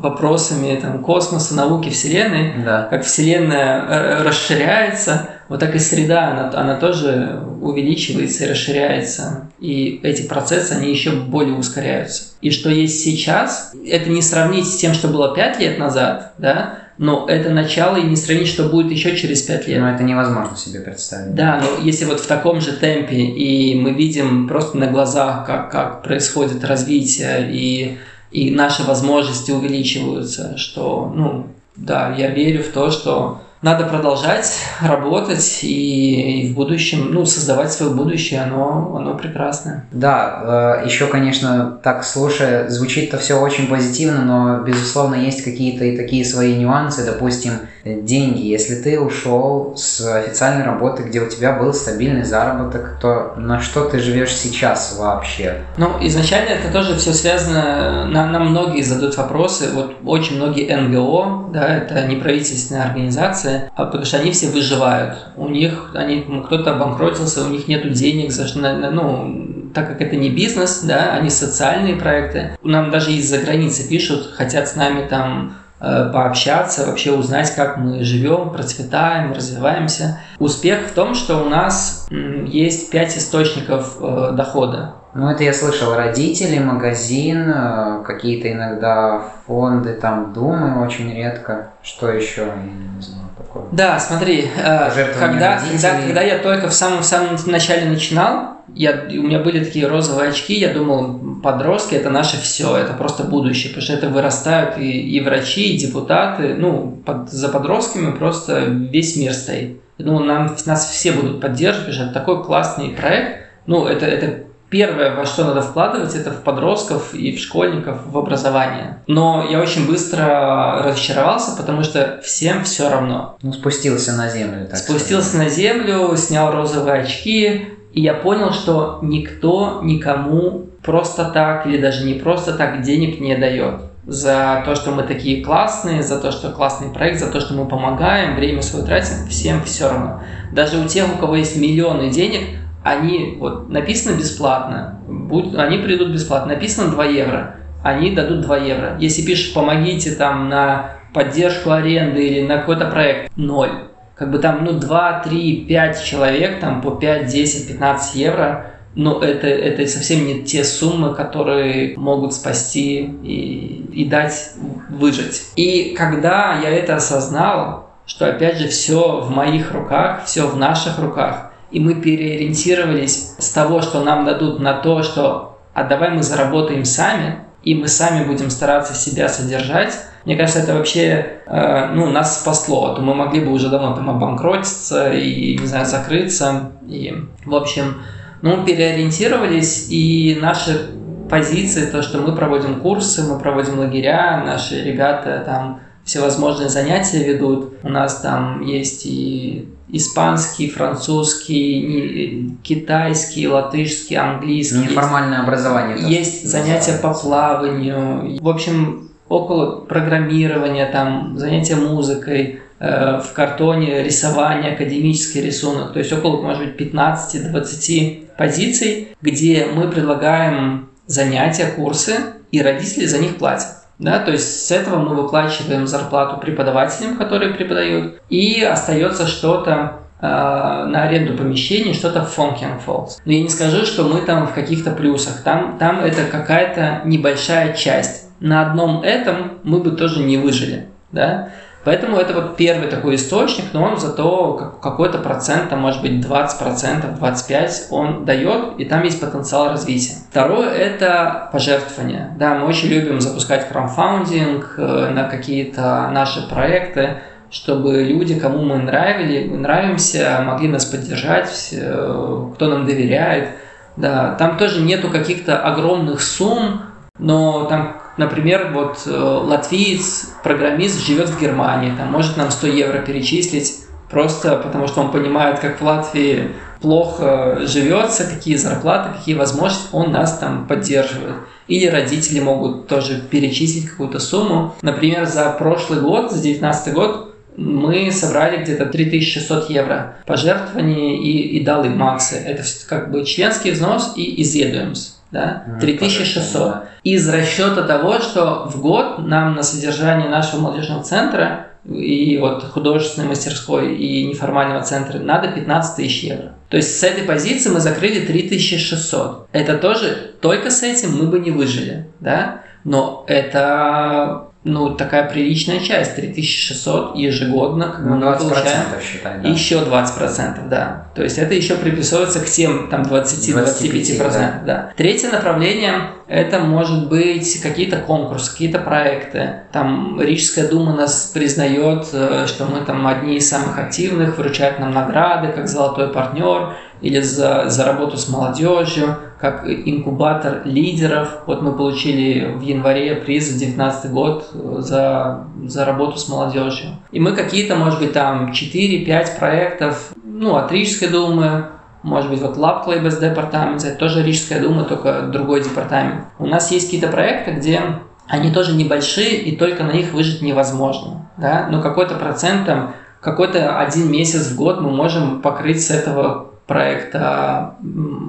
вопросами там, космоса, науки, Вселенной, да. как Вселенная расширяется, вот так и среда, она, она тоже увеличивается и расширяется. И эти процессы, они еще более ускоряются. И что есть сейчас, это не сравнить с тем, что было 5 лет назад, да, но это начало и не сравнить, что будет еще через пять лет. Но это невозможно себе представить. Да, но если вот в таком же темпе, и мы видим просто на глазах, как, как происходит развитие, и, и наши возможности увеличиваются, что, ну, да, я верю в то, что надо продолжать работать и, и в будущем, ну, создавать свое будущее, оно, оно прекрасное. Да, э, еще, конечно, так слушая, звучит-то все очень позитивно, но, безусловно, есть какие-то и такие свои нюансы, допустим, деньги. Если ты ушел с официальной работы, где у тебя был стабильный заработок, то на что ты живешь сейчас вообще? Ну, изначально это тоже все связано, нам, нам многие задают вопросы, вот очень многие НГО, да, это неправительственные организации, бизнесы, а потому что они все выживают. У них, они, ну, кто-то обанкротился, у них нет денег, за ну, так как это не бизнес, да, они социальные проекты. Нам даже из-за границы пишут, хотят с нами там э, пообщаться, вообще узнать, как мы живем, процветаем, развиваемся. Успех в том, что у нас есть пять источников э, дохода. Ну, это я слышал. Родители, магазин, э, какие-то иногда фонды, там, думы очень редко. Что еще? Я не знаю такое. Да, смотри, э, когда, когда, когда я только в самом, в самом начале начинал, я, у меня были такие розовые очки, я думал, подростки это наше все, это просто будущее, потому что это вырастают и, и врачи, и депутаты, ну, под, за подростками просто весь мир стоит. Ну, нам, нас все будут поддерживать, потому что это такой классный проект, ну, это, это Первое, во что надо вкладывать, это в подростков и в школьников в образование. Но я очень быстро разочаровался, потому что всем все равно. Ну, спустился на землю, так Спустился сказать. на землю, снял розовые очки, и я понял, что никто никому просто так или даже не просто так денег не дает за то, что мы такие классные, за то, что классный проект, за то, что мы помогаем, время свое тратим, всем все равно. Даже у тех, у кого есть миллионы денег, они, вот написано бесплатно, будь, они придут бесплатно, написано 2 евро, они дадут 2 евро. Если пишешь «помогите там на поддержку аренды или на какой-то проект» – ноль. Как бы там, ну, 2, 3, 5 человек, там по 5, 10, 15 евро, но это, это совсем не те суммы, которые могут спасти и, и дать выжить. И когда я это осознал, что опять же все в моих руках, все в наших руках, и мы переориентировались с того, что нам дадут, на то, что а давай мы заработаем сами, и мы сами будем стараться себя содержать. Мне кажется, это вообще э, ну, нас спасло, а то мы могли бы уже давно там обанкротиться и, не знаю, закрыться. И, в общем, ну, переориентировались, и наши позиции, то, что мы проводим курсы, мы проводим лагеря, наши ребята там всевозможные занятия ведут. У нас там есть и испанский, французский, китайский, латышский, английский. Ну, неформальное есть, образование. Есть занятия по плаванию. В общем, около программирования, там занятия музыкой, э, в картоне рисование, академический рисунок. То есть около, может быть, 15-20 позиций, где мы предлагаем занятия, курсы, и родители за них платят. Да, то есть с этого мы выплачиваем зарплату преподавателям, которые преподают, и остается что-то э, на аренду помещений, что-то в Фонкинг Falls. Но я не скажу, что мы там в каких-то плюсах. Там, там это какая-то небольшая часть. На одном этом мы бы тоже не выжили. Да? Поэтому это вот первый такой источник, но он зато какой-то процент, там может быть 20%, 25% он дает, и там есть потенциал развития. Второе – это пожертвования. Да, мы очень любим запускать краудфандинг э, на какие-то наши проекты, чтобы люди, кому мы нравили, нравимся, могли нас поддержать, э, кто нам доверяет. Да, там тоже нету каких-то огромных сумм, но там Например, вот э, латвиец, программист живет в Германии, там может нам 100 евро перечислить, просто потому что он понимает, как в Латвии плохо живется, какие зарплаты, какие возможности, он нас там поддерживает. Или родители могут тоже перечислить какую-то сумму. Например, за прошлый год, за 2019 год, мы собрали где-то 3600 евро пожертвований и, и дали Максы. Это как бы членский взнос и изъедуемся да, 3600. Из расчета того, что в год нам на содержание нашего молодежного центра и вот художественной мастерской и неформального центра надо 15 тысяч евро. То есть с этой позиции мы закрыли 3600. Это тоже, только с этим мы бы не выжили, да? Но это ну, такая приличная часть, 3600 ежегодно, как ну, мы получаем. считай, да. Еще 20%, да. То есть это еще приписывается к тем там 20-25%. Да. да. Третье направление – это может быть какие-то конкурсы, какие-то проекты. Там Рижская дума нас признает, э, что мы там одни из самых активных, вручает нам награды, как золотой партнер – или за, за работу с молодежью, как инкубатор лидеров. Вот мы получили в январе приз за 2019 год за, за работу с молодежью. И мы какие-то, может быть, там 4-5 проектов, ну, от Рижской думы, может быть, вот Lab Клейбес департамент, это тоже Рижская дума, только другой департамент. У нас есть какие-то проекты, где они тоже небольшие, и только на них выжить невозможно. Да? Но какой-то процент, там, какой-то один месяц в год мы можем покрыть с этого проекта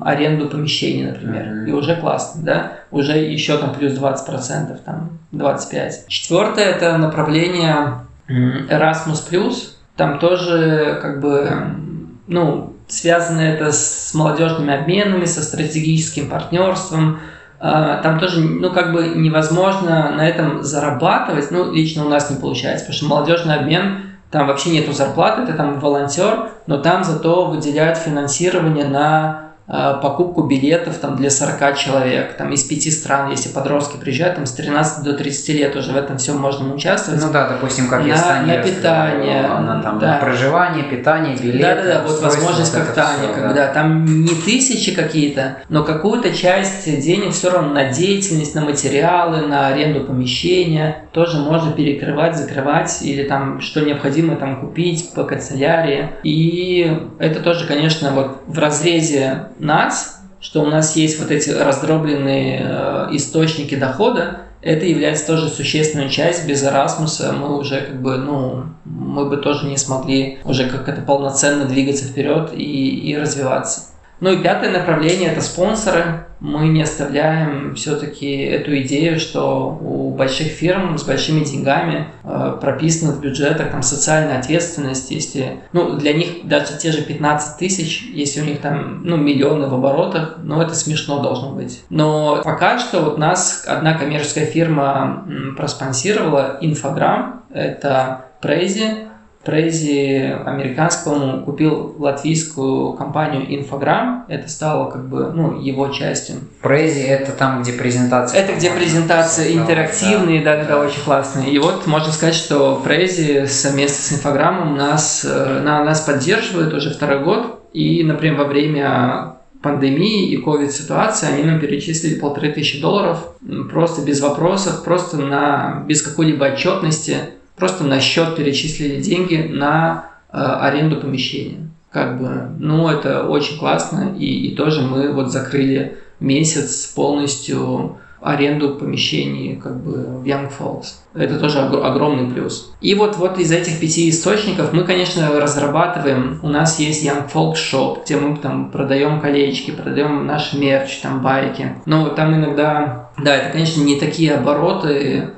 аренду помещений, например, mm-hmm. и уже классно, да, уже еще там плюс 20%, там 25%. Четвертое это направление Erasmus+, там тоже как бы, ну, связано это с молодежными обменами, со стратегическим партнерством, а, там тоже, ну, как бы невозможно на этом зарабатывать, ну, лично у нас не получается, потому что молодежный обмен там вообще нету зарплаты, ты там волонтер, но там зато выделяют финансирование на покупку билетов там, для 40 человек, там, из пяти стран, если подростки приезжают, там, с 13 до 30 лет уже в этом всем можно участвовать. Ну да, допустим, как на, на питание, на, там, да. проживание, питание, билеты. Да-да-да, вот возможность как Таня, все, когда да. там не тысячи какие-то, но какую-то часть денег все равно на деятельность, на материалы, на аренду помещения тоже можно перекрывать, закрывать или там что необходимо там купить по канцелярии. И это тоже, конечно, вот в разрезе нас, что у нас есть вот эти раздробленные э, источники дохода, это является тоже существенной частью. Без Erasmus мы уже как бы, ну, мы бы тоже не смогли уже как это полноценно двигаться вперед и, и развиваться. Ну и пятое направление – это спонсоры. Мы не оставляем все-таки эту идею, что у больших фирм с большими деньгами э, прописана в бюджетах там социальная ответственность, если, ну, для них даже те же 15 тысяч, если у них там, ну, миллионы в оборотах, ну, это смешно должно быть. Но пока что вот нас одна коммерческая фирма проспонсировала, Инфограмм, это Прези, Prezi американскому купил латвийскую компанию Infogram. Это стало как бы ну, его частью. Prezi это там, где презентация. Это где презентации интерактивные, да, да, да, очень классные. И вот можно сказать, что Prezi совместно с Infogram ом нас, э, на, нас поддерживает уже второй год. И, например, во время пандемии и ковид-ситуации они нам перечислили полторы тысячи долларов просто без вопросов, просто на, без какой-либо отчетности просто на счет перечислили деньги на э, аренду помещения. Как бы, ну, это очень классно, и, и тоже мы вот закрыли месяц полностью аренду помещений как бы в Young Falls. Это тоже огромный плюс. И вот, вот из этих пяти источников мы, конечно, разрабатываем. У нас есть Young Folk Shop, где мы там продаем колечки, продаем наш мерч, там байки. Но там иногда, да, это, конечно, не такие обороты,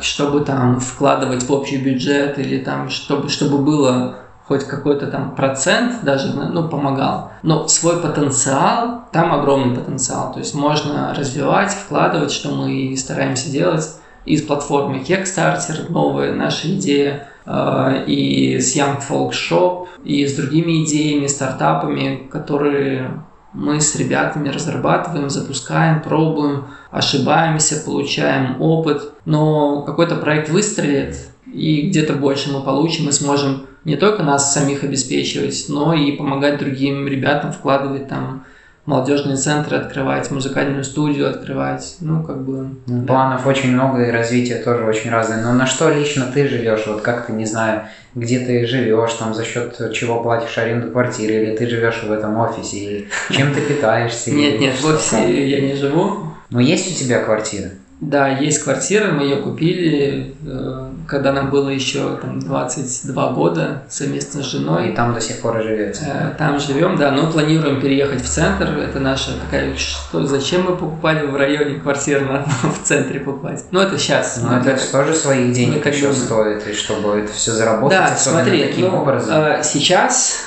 чтобы там вкладывать в общий бюджет или там, чтобы, чтобы было хоть какой-то там процент даже, ну, помогал. Но свой потенциал, там огромный потенциал. То есть можно развивать, вкладывать, что мы и стараемся делать. И с платформы Kickstarter, новая наша идея, а, и с Young Folk Shop, и с другими идеями, стартапами, которые мы с ребятами разрабатываем, запускаем, пробуем, ошибаемся, получаем опыт, но какой-то проект выстрелит, и где-то больше мы получим и сможем не только нас самих обеспечивать, но и помогать другим ребятам вкладывать там молодежные центры открывать, музыкальную студию открывать, ну, как бы... Ну, планов да. очень много, и развитие тоже очень разное. Но на что лично ты живешь? Вот как ты, не знаю, где ты живешь, там, за счет чего платишь аренду квартиры, или ты живешь в этом офисе, или чем ты питаешься? Нет, нет, в офисе я не живу. Но есть у тебя квартира? Да, есть квартира, мы ее купили, э, когда нам было еще там, 22 года совместно с женой. И там до сих пор живете? Э, там живем, да, но планируем переехать в центр. Это наша такая, что, зачем мы покупали в районе квартиру, надо в центре покупать. Ну, это сейчас. Но это, это тоже своих денег еще думаем. стоит, и чтобы это все заработать, да, смотри, таким ну, образом. Э, сейчас,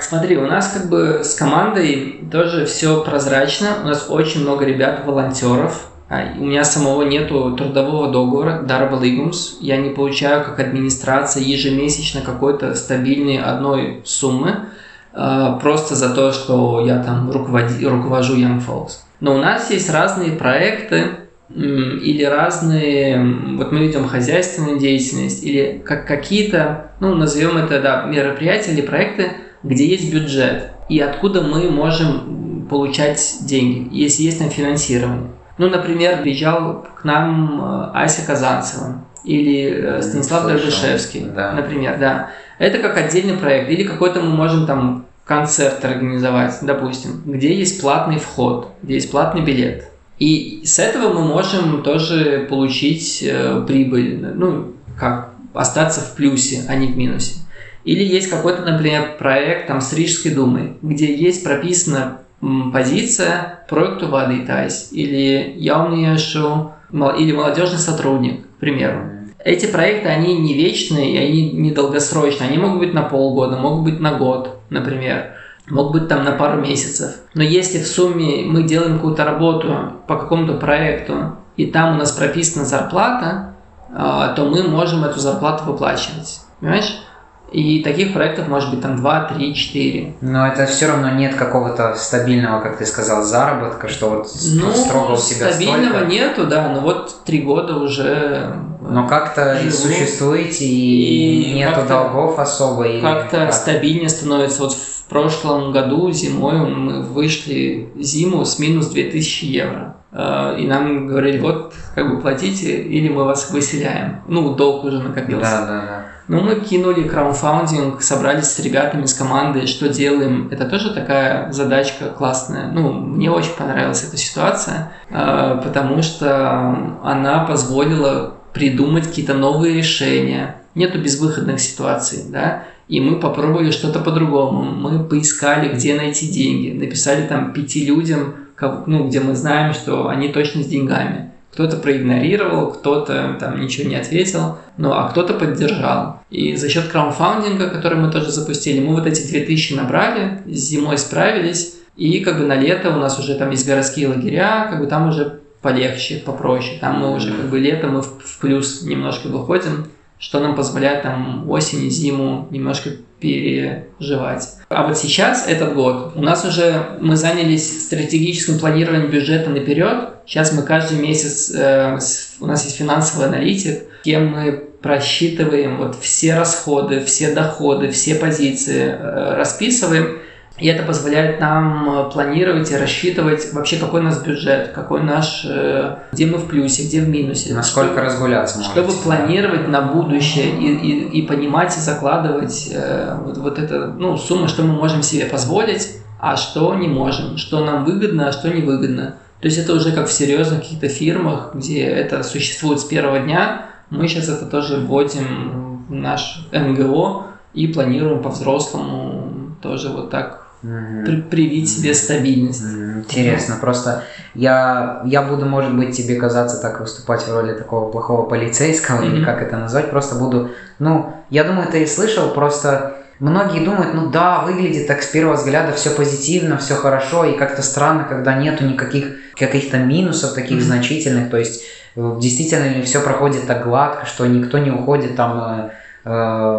смотри, у нас как бы с командой тоже все прозрачно. У нас очень много ребят-волонтеров, у меня самого нету трудового договора, дарба лигумс. Я не получаю как администрация ежемесячно какой-то стабильной одной суммы, а, просто за то, что я там руководи, руковожу Young Folks. Но у нас есть разные проекты, или разные, вот мы ведем хозяйственную деятельность, или как какие-то, ну, назовем это, да, мероприятия или проекты, где есть бюджет, и откуда мы можем получать деньги, если есть на финансирование. Ну, например, приезжал к нам э, Ася Казанцева или э, Станислав Дробышевский, да. например, да. Это как отдельный проект. Или какой-то мы можем там концерт организовать, допустим, где есть платный вход, где есть платный билет. И с этого мы можем тоже получить э, прибыль, ну, как остаться в плюсе, а не в минусе. Или есть какой-то, например, проект там с Рижской думой, где есть прописана позиция проекту воды ТАЙС или Яумnieшу, или молодежный сотрудник, к примеру. Эти проекты, они не вечные, и они не долгосрочные. Они могут быть на полгода, могут быть на год, например. Могут быть там на пару месяцев. Но если в сумме мы делаем какую-то работу по какому-то проекту, и там у нас прописана зарплата, а, то мы можем эту зарплату выплачивать. Понимаешь? И таких проектов может быть там 2, 3, 4. Но это все равно нет какого-то стабильного, как ты сказал, заработка, что вот ну, строго у себя стабильного столько. нету, да, но вот три года уже Но как-то живу. существуете, и, и нету долгов особо. Как-то как стабильнее становится. Вот в прошлом году зимой мы вышли зиму с минус 2000 евро. Э, и нам говорили, вот, как бы платите, или мы вас выселяем. Ну, долг уже накопился. Да, да, да. Ну, мы кинули краундфаундинг, собрались с ребятами, с командой, что делаем. Это тоже такая задачка классная. Ну, мне очень понравилась эта ситуация, э, потому что она позволила придумать какие-то новые решения. Нету безвыходных ситуаций, да, и мы попробовали что-то по-другому. Мы поискали, где найти деньги. Написали там пяти людям, ну, где мы знаем, что они точно с деньгами. Кто-то проигнорировал, кто-то там ничего не ответил, ну а кто-то поддержал. И за счет краудфандинга, который мы тоже запустили, мы вот эти 2000 набрали, зимой справились, и как бы на лето у нас уже там есть городские лагеря, как бы там уже полегче, попроще. Там мы уже как бы летом мы в плюс немножко выходим, что нам позволяет там осень и зиму немножко переживать. А вот сейчас, этот год, у нас уже мы занялись стратегическим планированием бюджета наперед. Сейчас мы каждый месяц, э, у нас есть финансовый аналитик, кем мы просчитываем вот все расходы, все доходы, все позиции, э, расписываем и это позволяет нам э, планировать и рассчитывать вообще, какой у нас бюджет, какой наш, э, где мы в плюсе, где в минусе. Насколько чтобы, разгуляться можете. Чтобы планировать на будущее и, и, и понимать и закладывать э, вот, вот это, ну, суммы, что мы можем себе позволить, а что не можем, что нам выгодно, а что невыгодно. То есть это уже как в серьезных каких-то фирмах, где это существует с первого дня. Мы сейчас это тоже вводим в наш НГО и планируем по-взрослому тоже вот так при, привить себе стабильность. Интересно, mm просто я, я буду, может быть, тебе казаться так выступать в роли такого плохого полицейского, mm-hmm. или как это назвать, просто буду, ну, я думаю, ты и слышал, просто многие думают, ну да, выглядит так с первого взгляда все позитивно, все хорошо, и как-то странно, когда нету никаких каких-то минусов таких mm-hmm. значительных, то есть э, действительно ли все проходит так гладко, что никто не уходит там э,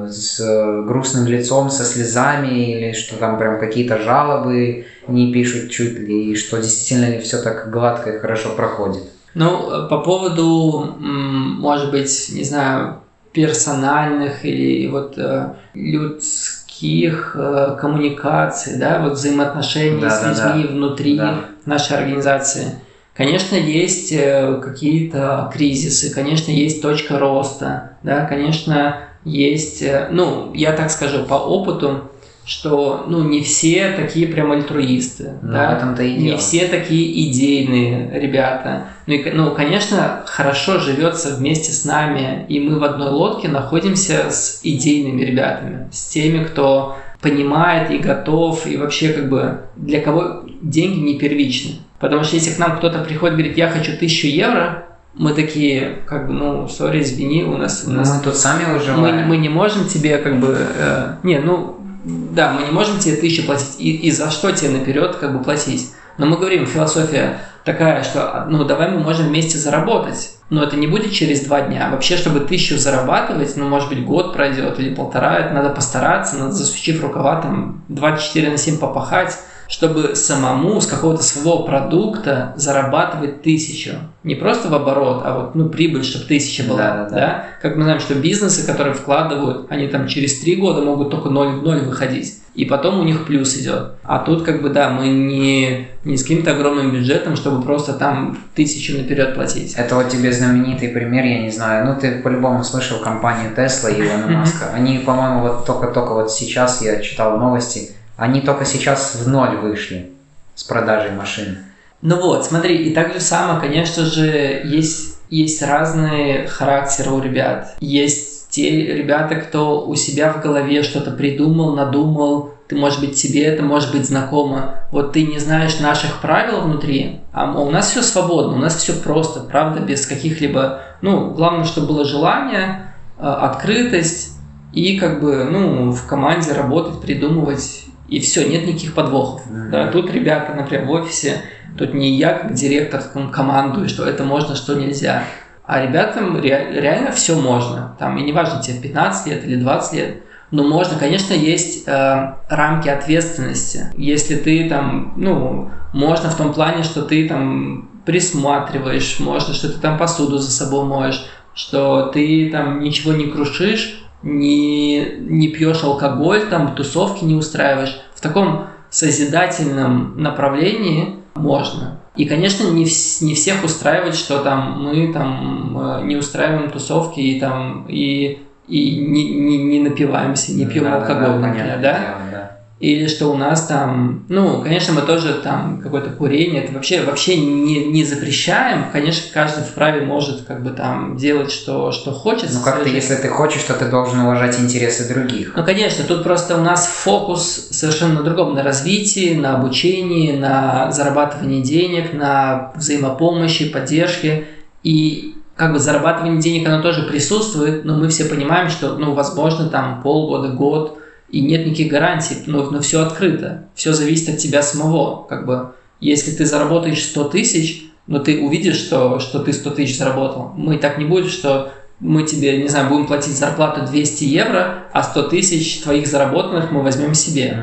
Э, с грустным лицом, со слезами, или что там прям какие-то жалобы не пишут чуть ли, и что действительно ли все так гладко и хорошо проходит. Ну, по поводу, может быть, не знаю, персональных или вот э, людских э, коммуникаций, да, вот взаимоотношений да, с людьми да. внутри да. нашей организации – Конечно, есть э, какие-то кризисы, конечно, есть точка роста, да, конечно, есть, э, ну, я так скажу по опыту, что, ну, не все такие прям альтруисты, ну, да, этом-то и не дело. все такие идейные ребята. Ну, и, ну, конечно, хорошо живется вместе с нами, и мы в одной лодке находимся с идейными ребятами, с теми, кто понимает и готов, и вообще как бы для кого деньги не первичны. Потому что если к нам кто-то приходит и говорит, я хочу тысячу евро, мы такие, как бы, ну, сори, извини, у нас... У нас мы тут сами уже мы, мы не можем тебе, как бы, э, не, ну, да, мы не можем тебе тысячу платить, и, и за что тебе наперед, как бы, платить. Но мы говорим, философия, такая, что ну давай мы можем вместе заработать. Но это не будет через два дня. Вообще, чтобы тысячу зарабатывать, ну, может быть, год пройдет или полтора, это надо постараться, надо засучив рукава, там, 24 на 7 попахать, чтобы самому с какого-то своего продукта зарабатывать тысячу. Не просто в оборот, а вот ну, прибыль, чтобы тысяча была. Да, да, да. Как мы знаем, что бизнесы, которые вкладывают, они там через три года могут только ноль в ноль выходить. И потом у них плюс идет. А тут как бы, да, мы не, не с каким-то огромным бюджетом, чтобы просто там тысячу наперед платить. Это вот тебе знаменитый пример, я не знаю. Ну, ты по-любому слышал компанию Tesla и Илона Маска. Они, по-моему, вот только-только вот сейчас я читал новости, они только сейчас в ноль вышли с продажей машин. Ну вот, смотри, и так же само, конечно же, есть, есть разные характеры у ребят. Есть те ребята, кто у себя в голове что-то придумал, надумал, ты, может быть, тебе это может быть знакомо. Вот ты не знаешь наших правил внутри, а у нас все свободно, у нас все просто, правда, без каких-либо... Ну, главное, чтобы было желание, а, открытость и как бы, ну, в команде работать, придумывать и все, нет никаких подвохов. Mm-hmm. Да, тут ребята, например, в офисе, тут не я как директор командую, что это можно, что нельзя. А ребятам ре- реально все можно. Там, и неважно, тебе 15 лет или 20 лет, но можно, конечно, есть э, рамки ответственности. Если ты там, ну, можно в том плане, что ты там присматриваешь, можно, что ты там посуду за собой моешь, что ты там ничего не крушишь, не, не пьешь алкоголь, там тусовки не устраиваешь. В таком созидательном направлении можно. И, конечно, не, вс- не всех устраивает, что там мы там э, не устраиваем тусовки и там и, и не, не, не напиваемся, не пьем да, алкоголь, да, например, да? Дело, да? Или что у нас там, ну, конечно, мы тоже там какое-то курение, это вообще, вообще не, не запрещаем. Конечно, каждый вправе может как бы там делать, что, что хочет. Ну, как-то, если ты хочешь, то ты должен уважать интересы других. Ну, конечно, тут просто у нас фокус совершенно на другом, на развитии, на обучении, на зарабатывании денег, на взаимопомощи, поддержке. И как бы зарабатывание денег, оно тоже присутствует, но мы все понимаем, что, ну, возможно, там полгода, год – и нет никаких гарантий, но, но все открыто, все зависит от тебя самого, как бы, если ты заработаешь 100 тысяч, но ты увидишь, что, что ты 100 тысяч заработал, мы так не будет, что мы тебе, не знаю, будем платить зарплату 200 евро, а 100 тысяч твоих заработанных мы возьмем себе.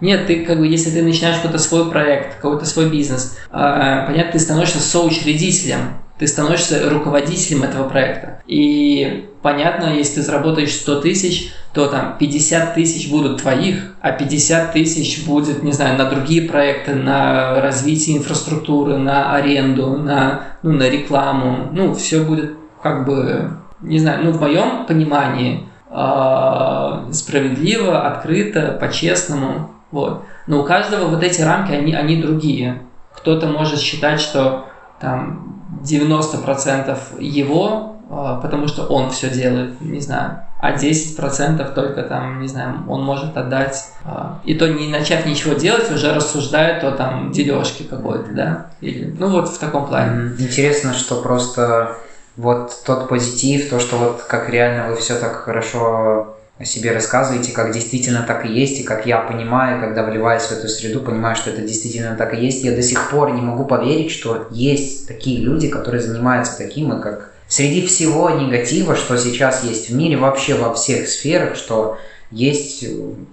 Нет, ты как бы, если ты начинаешь какой-то свой проект, какой-то свой бизнес, э, понятно, ты становишься соучредителем, ты становишься руководителем этого проекта. И понятно, если ты заработаешь 100 тысяч, то там 50 тысяч будут твоих, а 50 тысяч будет, не знаю, на другие проекты, на развитие инфраструктуры, на аренду, на, ну, на рекламу. Ну, все будет как бы, не знаю, ну, в моем понимании э, справедливо, открыто, по-честному. Вот. Но у каждого вот эти рамки, они, они другие. Кто-то может считать, что там 90% его, а, потому что он все делает, не знаю, а 10% только там, не знаю, он может отдать. А, и то не начав ничего делать, уже рассуждает о там дележке какой-то, да? Или, ну вот в таком плане. Интересно, что просто вот тот позитив, то, что вот как реально вы все так хорошо о себе рассказываете, как действительно так и есть, и как я понимаю, когда вливаюсь в эту среду, понимаю, что это действительно так и есть. Я до сих пор не могу поверить, что есть такие люди, которые занимаются таким, и как среди всего негатива, что сейчас есть в мире, вообще во всех сферах, что есть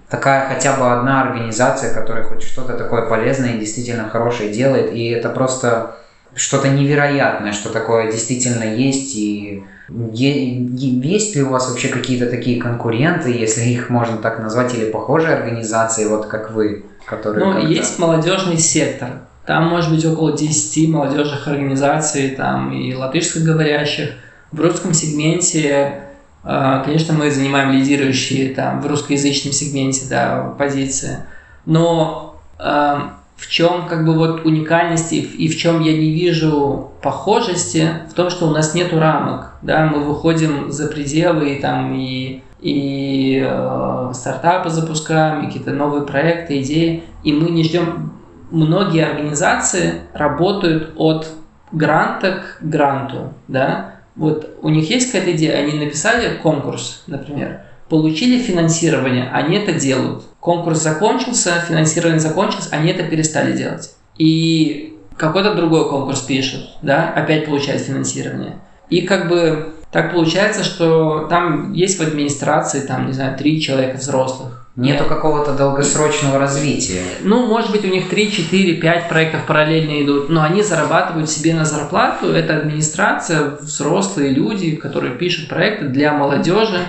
такая хотя бы одна организация, которая хоть что-то такое полезное и действительно хорошее делает, и это просто что-то невероятное, что такое действительно есть, и есть ли у вас вообще какие-то такие конкуренты, если их можно так назвать, или похожие организации, вот как вы, которые... Ну, есть молодежный сектор. Там может быть около 10 молодежных организаций, там и латышскоговорящих. В русском сегменте, а, конечно, мы занимаем лидирующие там в русскоязычном сегменте да, позиции. Но а, в чем как бы вот уникальность и в чем я не вижу похожести, в том, что у нас нету рамок, да, мы выходим за пределы и там и и э, стартапы запускаем, и какие-то новые проекты, идеи, и мы не ждем. Многие организации работают от гранта к гранту, да. Вот у них есть какая-то идея, они написали конкурс, например, получили финансирование, они это делают. Конкурс закончился, финансирование закончилось, они это перестали делать. И какой-то другой конкурс пишут, да, опять получает финансирование. И как бы так получается, что там есть в администрации, там, не знаю, три человека взрослых. Нету какого-то долгосрочного развития. Ну, может быть, у них 3, 4, 5 проектов параллельно идут, но они зарабатывают себе на зарплату. Это администрация, взрослые люди, которые пишут проекты для молодежи,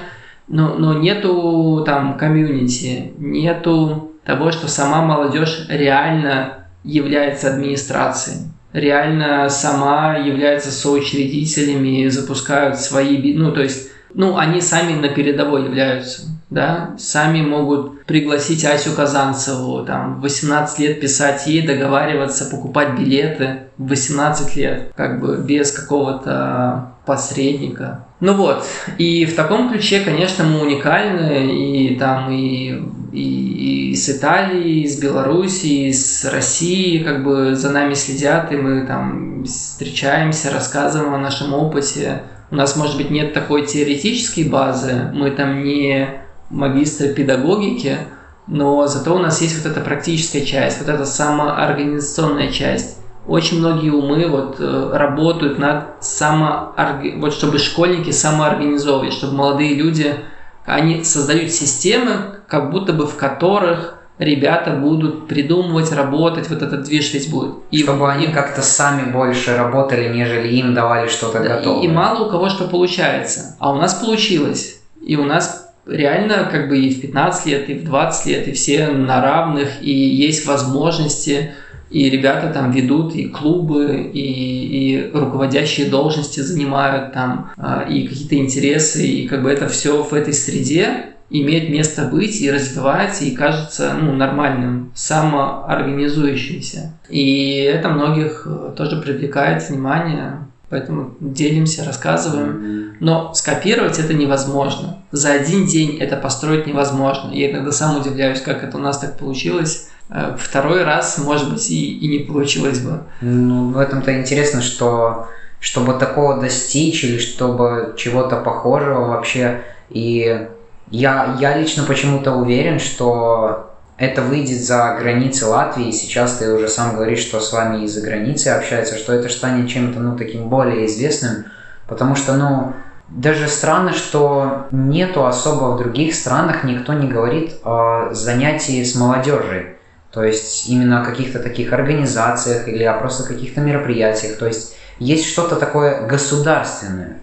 но, но нету там комьюнити, нету того, что сама молодежь реально является администрацией реально сама является соучредителями, запускают свои, ну, то есть, ну, они сами на передовой являются, да, сами могут пригласить Асю Казанцеву, там, в 18 лет писать ей, договариваться, покупать билеты в 18 лет, как бы без какого-то посредника. Ну вот, и в таком ключе, конечно, мы уникальны, и там и, и, и с Италии, и с Белоруссии, и с России, как бы за нами следят, и мы там встречаемся, рассказываем о нашем опыте. У нас, может быть, нет такой теоретической базы, мы там не магистры педагогики, но зато у нас есть вот эта практическая часть, вот эта самоорганизационная часть очень многие умы вот э, работают над самоорг... вот чтобы школьники самоорганизовывали, чтобы молодые люди они создают системы, как будто бы в которых ребята будут придумывать, работать, вот этот движ весь будет. И чтобы они как-то сами больше работали, нежели им давали что-то да, готовое. И, и мало у кого что получается. А у нас получилось. И у нас реально как бы и в 15 лет, и в 20 лет, и все на равных, и есть возможности и ребята там ведут и клубы, и, и руководящие должности занимают там, а, и какие-то интересы, и как бы это все в этой среде имеет место быть и развивается, и кажется ну, нормальным, самоорганизующимся. И это многих э, тоже привлекает внимание, поэтому делимся, рассказываем. Но скопировать это невозможно. За один день это построить невозможно. Я иногда сам удивляюсь, как это у нас так получилось Э, второй раз, может быть, и, и не получилось бы. Ну, в этом-то интересно, что чтобы такого достичь или чтобы чего-то похожего вообще. И я, я лично почему-то уверен, что это выйдет за границы Латвии. Сейчас ты уже сам говоришь, что с вами из-за границы общаются, что это станет чем-то, ну, таким более известным. Потому что, ну, даже странно, что нету особо в других странах, никто не говорит о занятии с молодежью. То есть именно о каких-то таких организациях или о просто каких-то мероприятиях. То есть есть что-то такое государственное.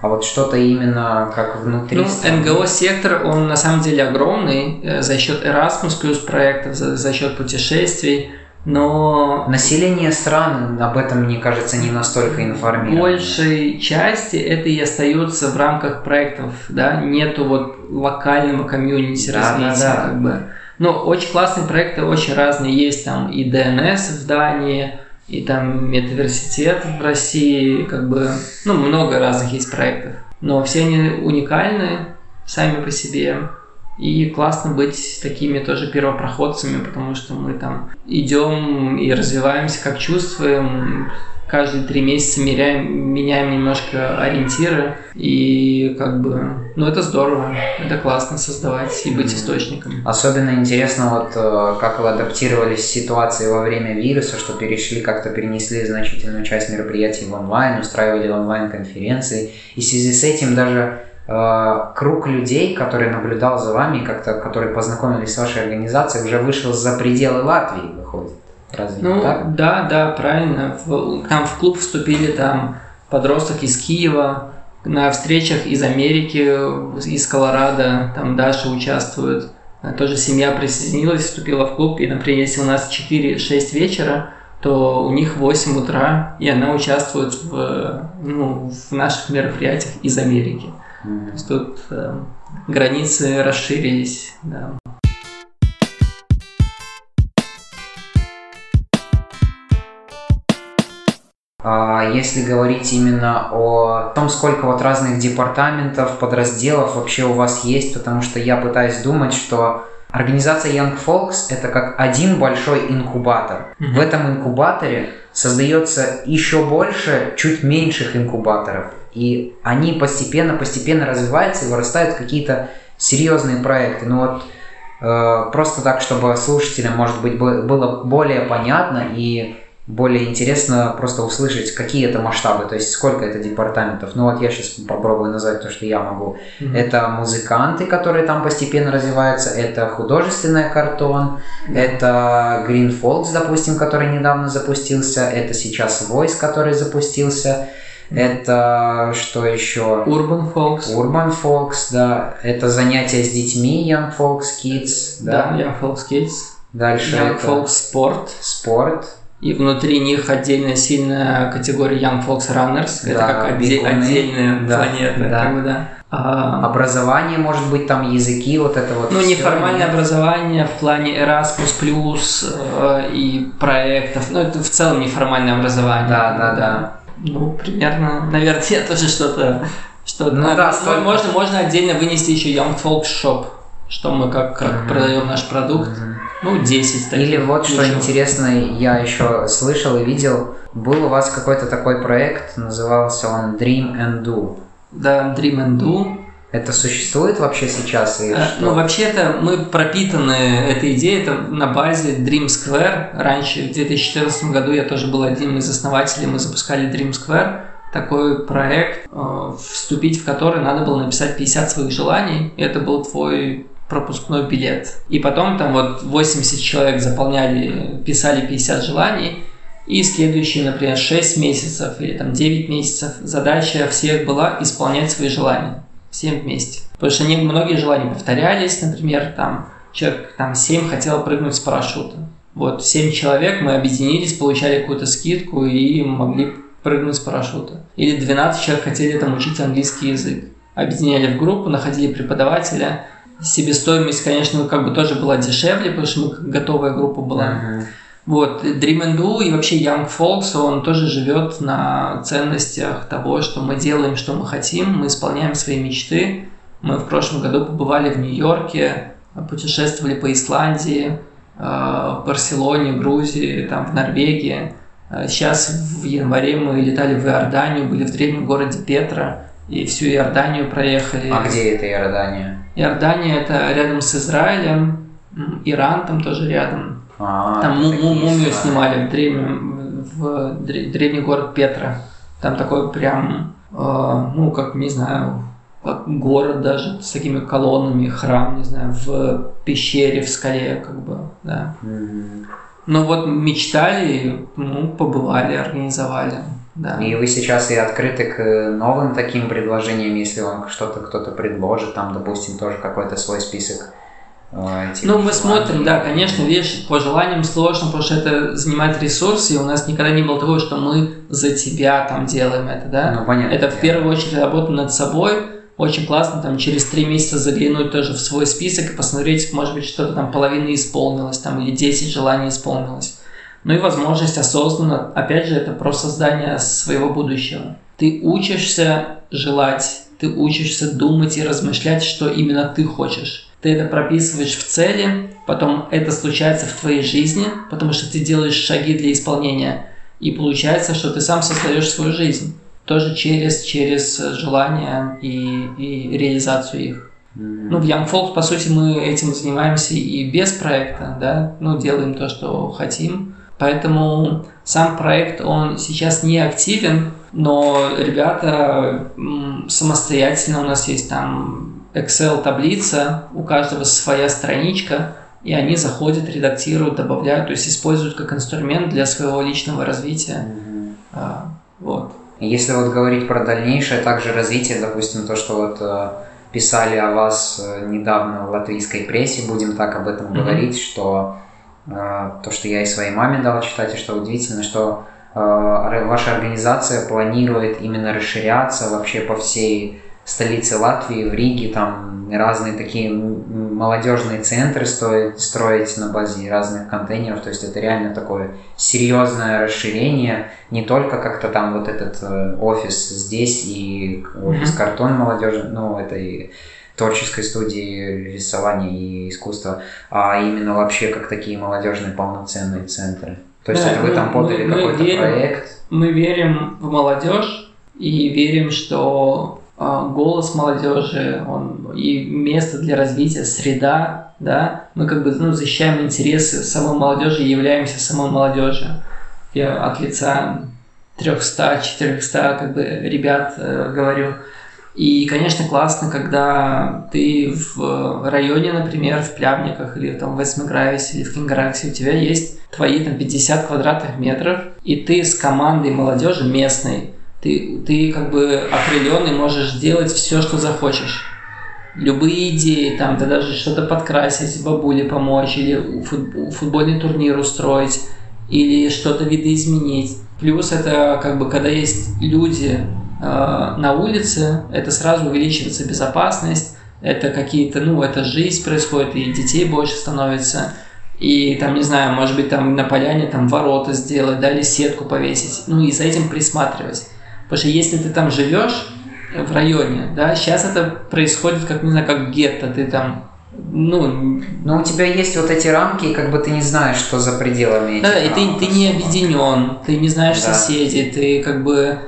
А вот что-то именно как внутри... Ну, НГО-сектор, он на самом деле огромный э, за счет Erasmus плюс проектов, за, за счет путешествий, но... Население стран об этом, мне кажется, не настолько информировано. большей части это и остается в рамках проектов, да, нету вот локального комьюнити да, развития, да, да. как бы. Ну, очень классные проекты, очень разные. Есть там и ДНС в Дании, и там Медуниверситет в России, как бы, ну, много разных есть проектов. Но все они уникальны сами по себе. И классно быть такими тоже первопроходцами, потому что мы там идем и развиваемся, как чувствуем, каждые три месяца меряем, меняем немножко ориентиры. И как бы, ну это здорово, это классно создавать и быть источником. Особенно интересно вот э, как вы адаптировались к ситуации во время вируса, что перешли, как-то перенесли значительную часть мероприятий в онлайн, устраивали онлайн-конференции. И в связи с этим даже э, круг людей, который наблюдал за вами, как-то, которые познакомились с вашей организацией, уже вышел за пределы Латвии, выходит. Разве ну, так? Да, да, правильно. В, к нам в клуб вступили там подросток из Киева, на встречах из Америки, из Колорадо, там Даша участвует. Тоже семья присоединилась, вступила в клуб, и, например, если у нас 4-6 вечера, то у них 8 утра, и она участвует в, ну, в наших мероприятиях из Америки. Mm-hmm. То есть тут э, границы расширились. Да. Если говорить именно о том, сколько вот разных департаментов, подразделов вообще у вас есть, потому что я пытаюсь думать, что Организация Young Folks это как один большой инкубатор. Mm-hmm. В этом инкубаторе создается еще больше чуть меньших инкубаторов. И они постепенно-постепенно развиваются и вырастают какие-то серьезные проекты. Ну вот э, просто так, чтобы слушателям, может быть, было более понятно и более интересно просто услышать, какие это масштабы, то есть сколько это департаментов. Ну вот я сейчас попробую назвать то, что я могу. Mm-hmm. Это музыканты, которые там постепенно развиваются, это художественный картон, mm-hmm. это Green Folks, допустим, который недавно запустился, это сейчас Voice, который запустился. Это что еще? Urban Folks. Urban Folks, да. Это занятия с детьми, Young Folks Kids. Да, да Young Folks Kids. Дальше Young это... Folks Sport. Спорт. И внутри них отдельная сильная категория Young Folks Runners. Да, это как отде- отдельная да, планета. Да. Как бы, да. А, образование, может быть, там языки, вот это вот. Ну, неформальное нет. образование в плане Erasmus э, и проектов. Ну, это в целом неформальное образование. Да, да, да. Ну, примерно, наверное, я тоже что-то... Что ну, да, столько... можно, можно отдельно вынести еще Young Folk Shop, что мы как, как mm-hmm. продаем наш продукт. Mm-hmm. Ну, 10 таких. Или вот ключев. что интересно, я еще слышал и видел, был у вас какой-то такой проект, назывался он Dream and Do. Да, Dream and Do. Это существует вообще сейчас? И а, Ну, вообще-то мы пропитаны этой идеей, это на базе Dream Square. Раньше, в 2014 году, я тоже был одним из основателей, мы запускали Dream Square, такой проект, э, вступить в который надо было написать 50 своих желаний. И это был твой пропускной билет. И потом там вот 80 человек заполняли, писали 50 желаний, и следующие, например, 6 месяцев или там 9 месяцев задача всех была исполнять свои желания всем вместе. Потому что не, многие желания повторялись, например, там человек там 7 хотел прыгнуть с парашюта. Вот 7 человек мы объединились, получали какую-то скидку и могли прыгнуть с парашюта. Или 12 человек хотели там учить английский язык. Объединяли в группу, находили преподавателя. Себестоимость, конечно, как бы тоже была дешевле, потому что мы готовая группа была. Uh-huh. Вот, Dream and Do и вообще Young Folks, он тоже живет на ценностях того, что мы делаем, что мы хотим, мы исполняем свои мечты. Мы в прошлом году побывали в Нью-Йорке, путешествовали по Исландии, э, в Барселоне, Грузии, там, в Норвегии. Э, сейчас в январе мы летали в Иорданию, были в древнем городе Петра, и всю Иорданию проехали. А где это Иордания? Иордания это рядом с Израилем, Иран там тоже рядом, а, Там му- му- мумию снимали в древнем, в древний город Петра. Там такой прям, э, ну, как, не знаю, как город даже с такими колоннами, храм, не знаю, в пещере, в скале, как бы, да. Mm-hmm. Ну вот мечтали, ну, побывали, организовали. Да. И вы сейчас и открыты к новым таким предложениям, если вам что-то кто-то предложит, там, допустим, тоже какой-то свой список ну, мы смотрим, да, конечно, видишь, по желаниям сложно, потому что это занимает ресурсы, и у нас никогда не было того, что мы за тебя там делаем это, да? Ну, понятно. Это в первую очередь работа над собой, очень классно там через три месяца заглянуть тоже в свой список и посмотреть, может быть, что-то там половина исполнилось, там, или 10 желаний исполнилось. Ну и возможность осознанно, опять же, это про создание своего будущего. Ты учишься желать, ты учишься думать и размышлять, что именно ты хочешь ты это прописываешь в цели, потом это случается в твоей жизни, потому что ты делаешь шаги для исполнения, и получается, что ты сам создаешь свою жизнь, тоже через, через желание и, и реализацию их. Mm-hmm. Ну, в Young Folk, по сути, мы этим занимаемся и без проекта, да, ну, делаем то, что хотим. Поэтому сам проект, он сейчас не активен, но ребята самостоятельно, у нас есть там Excel-таблица, у каждого своя страничка, и они заходят, редактируют, добавляют, то есть используют как инструмент для своего личного развития. Mm-hmm. А, вот. Если вот говорить про дальнейшее также развитие, допустим, то, что вот э, писали о вас э, недавно в латвийской прессе, будем так об этом mm-hmm. говорить, что то, что я и своей маме дал читать, и что удивительно, что э, ваша организация планирует именно расширяться вообще по всей столице Латвии, в Риге, там разные такие молодежные центры стоит строить на базе разных контейнеров, то есть это реально такое серьезное расширение, не только как-то там вот этот э, офис здесь и офис mm-hmm. картон молодежи, ну это и творческой студии рисования и искусства, а именно вообще как такие молодежные полноценные центры. То есть да, это вы там подали мы, какой-то верим, проект? Мы верим в молодежь и верим, что а, голос молодежи, он и место для развития, среда, да, мы как бы ну, защищаем интересы самой молодежи являемся самой молодежью. я от лица 300-400 как бы ребят э, говорю. И, конечно, классно, когда ты в районе, например, в Плявниках или там в Эсмигрависе или в Кинграксе, у тебя есть твои там 50 квадратных метров, и ты с командой молодежи местной, ты, ты как бы определенный можешь делать все, что захочешь. Любые идеи, там, да даже что-то подкрасить, бабуле помочь, или футбольный турнир устроить, или что-то видоизменить. Плюс это как бы, когда есть люди на улице, это сразу увеличивается безопасность, это какие-то, ну, это жизнь происходит, и детей больше становится, и там, не знаю, может быть, там на поляне там ворота сделать, да, или сетку повесить, ну, и за этим присматривать. Потому что если ты там живешь в районе, да, сейчас это происходит как, не знаю, как гетто, ты там ну, но у тебя есть вот эти рамки, и как бы ты не знаешь, что за пределами. Да, и ты, ты не объединен, ты не знаешь да. соседей, ты как бы э,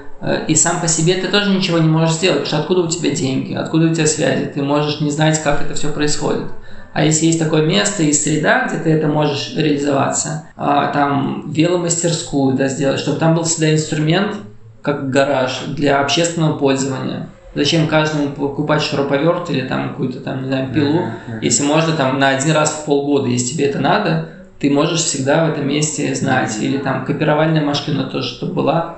и сам по себе ты тоже ничего не можешь сделать, потому что откуда у тебя деньги, откуда у тебя связи, ты можешь не знать, как это все происходит. А если есть такое место и среда, где ты это можешь реализоваться, а, там веломастерскую да, сделать, чтобы там был всегда инструмент, как гараж для общественного пользования Зачем каждому покупать шуруповерт или там какую-то там, не знаю, пилу, если можно там на один раз в полгода, если тебе это надо, ты можешь всегда в этом месте знать. Или там копировальная машина тоже, чтобы была,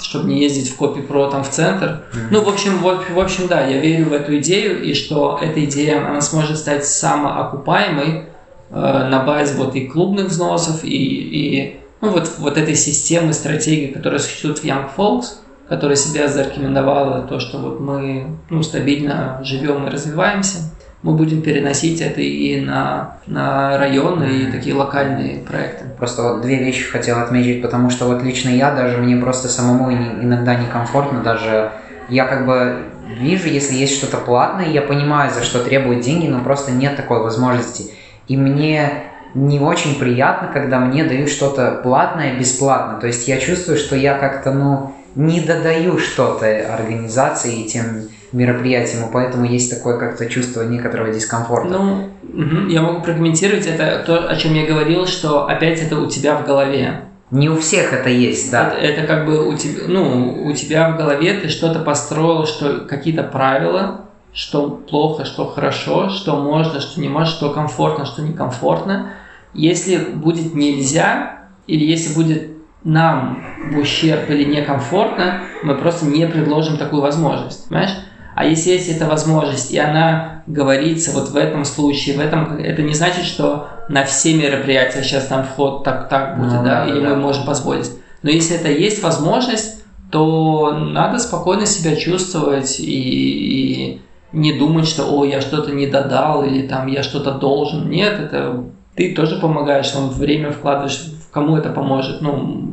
чтобы не ездить в копи про там в центр. Mm-hmm. Ну, в общем, в, в общем, да, я верю в эту идею, и что эта идея, она сможет стать самоокупаемой э, на базе вот и клубных взносов, и, и ну, вот, вот этой системы, стратегии, которая существует в Young Folks – которая себя зарекомендовала, то, что вот мы ну, стабильно живем и развиваемся, мы будем переносить это и на, на районы, и такие локальные проекты. Просто вот две вещи хотел отметить, потому что вот лично я даже, мне просто самому иногда некомфортно, даже я как бы вижу, если есть что-то платное, я понимаю, за что требуют деньги, но просто нет такой возможности. И мне не очень приятно, когда мне дают что-то платное бесплатно. То есть я чувствую, что я как-то, ну, не додаю что-то организации и тем мероприятиям, и поэтому есть такое как-то чувство некоторого дискомфорта. Ну, угу, я могу прокомментировать это то, о чем я говорил, что опять это у тебя в голове. Не у всех это есть, да. Это, это как бы у тебя, ну, у тебя в голове ты что-то построил, что какие-то правила, что плохо, что хорошо, что можно, что не можно, что комфортно, что некомфортно. Если будет нельзя, или если будет нам в ущерб или некомфортно, мы просто не предложим такую возможность, понимаешь? А если есть эта возможность, и она говорится вот в этом случае, в этом, это не значит, что на все мероприятия сейчас там вход так, так будет, ну, да, да, или да. мы можем позволить. Но если это есть возможность, то надо спокойно себя чувствовать и, и не думать, что, о, я что-то не додал или там я что-то должен. Нет, это ты тоже помогаешь, там время вкладываешь, кому это поможет. Ну,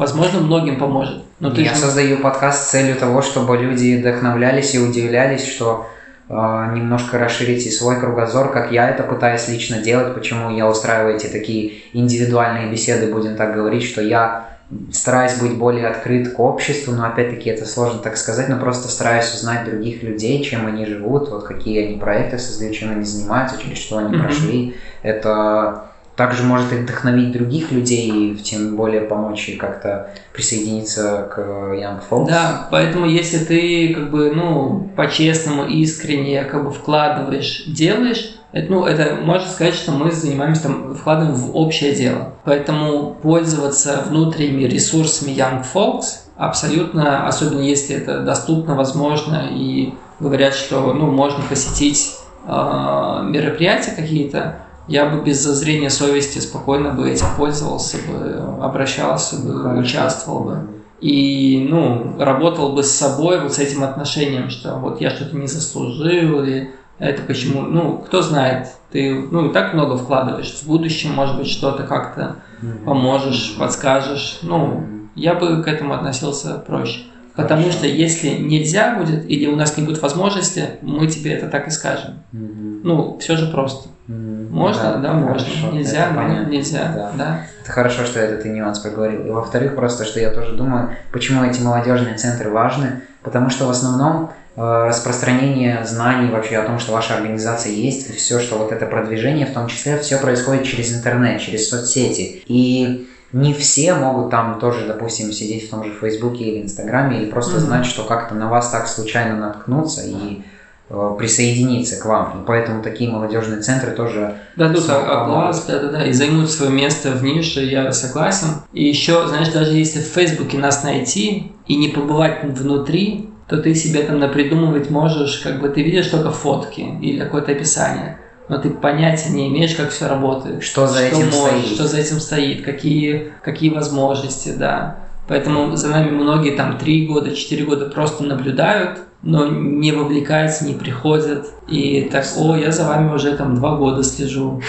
возможно, многим поможет. Но ты Я же... создаю подкаст с целью того, чтобы люди вдохновлялись и удивлялись, что э, немножко расширить свой кругозор, как я это пытаюсь лично делать, почему я устраиваю эти такие индивидуальные беседы, будем так говорить, что я стараюсь быть более открыт к обществу, но опять-таки это сложно так сказать, но просто стараюсь узнать других людей, чем они живут, вот какие они проекты создают, чем они занимаются, через что они mm-hmm. прошли. Это также может и вдохновить других людей, тем более помочь и как-то присоединиться к Young Folks. Да, поэтому если ты как бы, ну, по-честному, искренне как бы вкладываешь, делаешь, это, ну, это можно сказать, что мы занимаемся там, вкладываем в общее дело. Поэтому пользоваться внутренними ресурсами Young Folks абсолютно, особенно если это доступно, возможно, и говорят, что, ну, можно посетить э, мероприятия какие-то, я бы без зазрения совести спокойно бы этим пользовался бы, обращался бы, Хорошо. участвовал бы. И, ну, работал бы с собой вот с этим отношением, что вот я что-то не заслужил, или это почему, ну, кто знает, ты, ну, и так много вкладываешь, в будущем, может быть, что-то как-то поможешь, подскажешь, ну, я бы к этому относился проще. Потому Хорошо. что если нельзя будет, или у нас не будет возможности, мы тебе это так и скажем. Угу. Ну, все же просто. Угу. Можно, да, да можно. Хорошо. Нельзя, это понятно. нельзя. Да. да. Это хорошо, что этот нюанс поговорил. И во-вторых, просто, что я тоже думаю, почему эти молодежные центры важны. Потому что в основном э, распространение знаний вообще о том, что ваша организация есть, и все, что вот это продвижение, в том числе, все происходит через интернет, через соцсети. И не все могут там тоже, допустим, сидеть в том же Фейсбуке или Инстаграме, или просто mm-hmm. знать, что как-то на вас так случайно наткнуться и э, присоединиться к вам. И поэтому такие молодежные центры тоже... Дадут оглас, да-да-да, и займут свое место в нише, я согласен. И еще, знаешь, даже если в Фейсбуке нас найти и не побывать внутри, то ты себе там напридумывать можешь, как бы ты видишь только фотки или какое-то описание но ты понятия не имеешь, как все работает. Что за что этим может, стоит. Что за этим стоит, какие, какие возможности, да. Поэтому за нами многие там три года, четыре года просто наблюдают, но не вовлекаются, не приходят. И так, о, я за вами уже там два года слежу.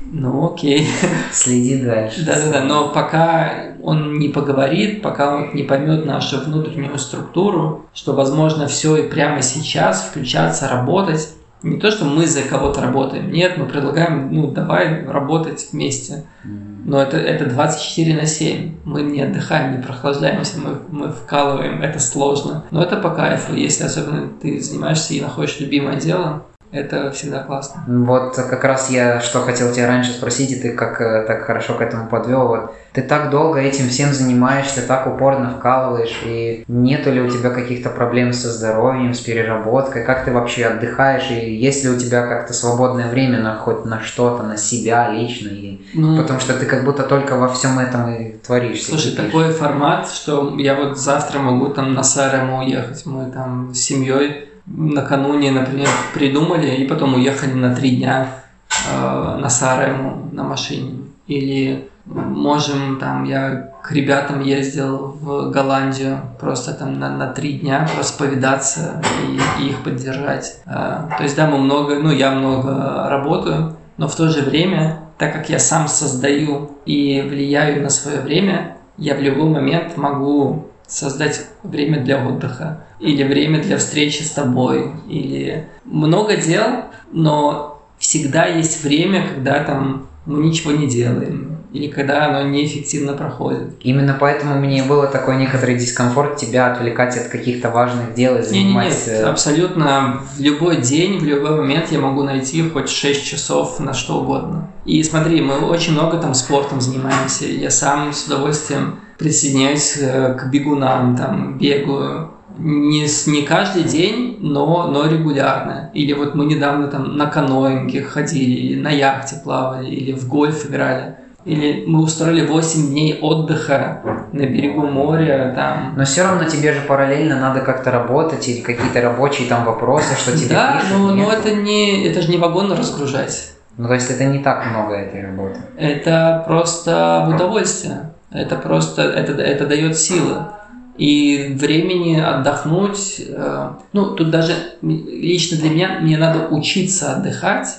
Ну, окей. Следи дальше. Да-да-да, но пока он не поговорит, пока он не поймет нашу внутреннюю структуру, что возможно все и прямо сейчас включаться, работать, не то, что мы за кого-то работаем, нет, мы предлагаем, ну, давай работать вместе. Но это, это 24 на 7. Мы не отдыхаем, не прохлаждаемся, мы, мы вкалываем, это сложно. Но это по кайфу, если особенно ты занимаешься и находишь любимое дело, это всегда классно. Вот как раз я что хотел тебя раньше спросить, и ты как э, так хорошо к этому подвел. Вот ты так долго этим всем занимаешься, так упорно вкалываешь, и нету ли у тебя каких-то проблем со здоровьем, с переработкой? Как ты вообще отдыхаешь? И есть ли у тебя как-то свободное время на хоть на что-то, на себя лично? И... Ну, Потому что ты как будто только во всем этом и творишь. Слушай, такой формат, что я вот завтра могу там на Сарему уехать, мы там с семьей накануне, например, придумали и потом уехали на три дня э, на Сарему на машине. Или можем там, я к ребятам ездил в Голландию просто там на, на три дня, просто и, и их поддержать. Э, то есть, да, мы много, ну, я много работаю, но в то же время, так как я сам создаю и влияю на свое время, я в любой момент могу создать время для отдыха или время для встречи с тобой, или много дел, но всегда есть время, когда там мы ничего не делаем, или когда оно неэффективно проходит. Именно поэтому мне было такой некоторый дискомфорт тебя отвлекать от каких-то важных дел и занимать... Нет, нет, абсолютно. В любой день, в любой момент я могу найти хоть 6 часов на что угодно. И смотри, мы очень много там спортом занимаемся. Я сам с удовольствием присоединяюсь э, к бегунам, там, бегаю. Не, не каждый день, но, но регулярно. Или вот мы недавно там на каноинге ходили, или на яхте плавали, или в гольф играли. Или мы устроили 8 дней отдыха на берегу моря там. Но все равно тебе же параллельно надо как-то работать или какие-то рабочие там вопросы, что тебе Да, пишут, но, но это не это же не вагон разгружать. Ну то есть это не так много этой работы. Это просто удовольствие. Это просто, это, это дает силы. И времени отдохнуть, э, ну, тут даже лично для меня, мне надо учиться отдыхать,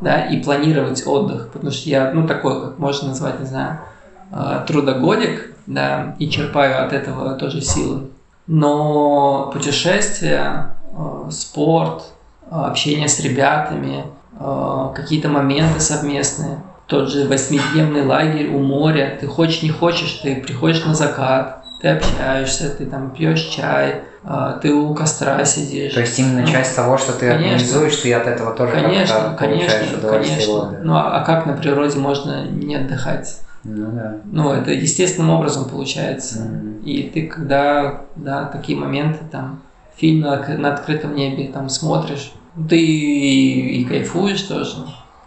да, и планировать отдых, потому что я, ну, такой, как можно назвать, не знаю, э, трудоголик, да, и черпаю от этого тоже силы. Но путешествия, э, спорт, общение с ребятами, какие-то моменты совместные – тот же восьмидневный лагерь у моря, ты хочешь не хочешь, ты приходишь на закат, ты общаешься, ты там пьешь чай, а, ты у костра сидишь. То есть именно ну, часть того, что ты конечно, организуешь, ты от этого тоже конечно, конечно, конечно. Ну а, а как на природе можно не отдыхать? Ну да. Ну это естественным образом получается. Mm-hmm. И ты когда, да, такие моменты там фильм на, на открытом небе там смотришь, ты и, и кайфуешь тоже.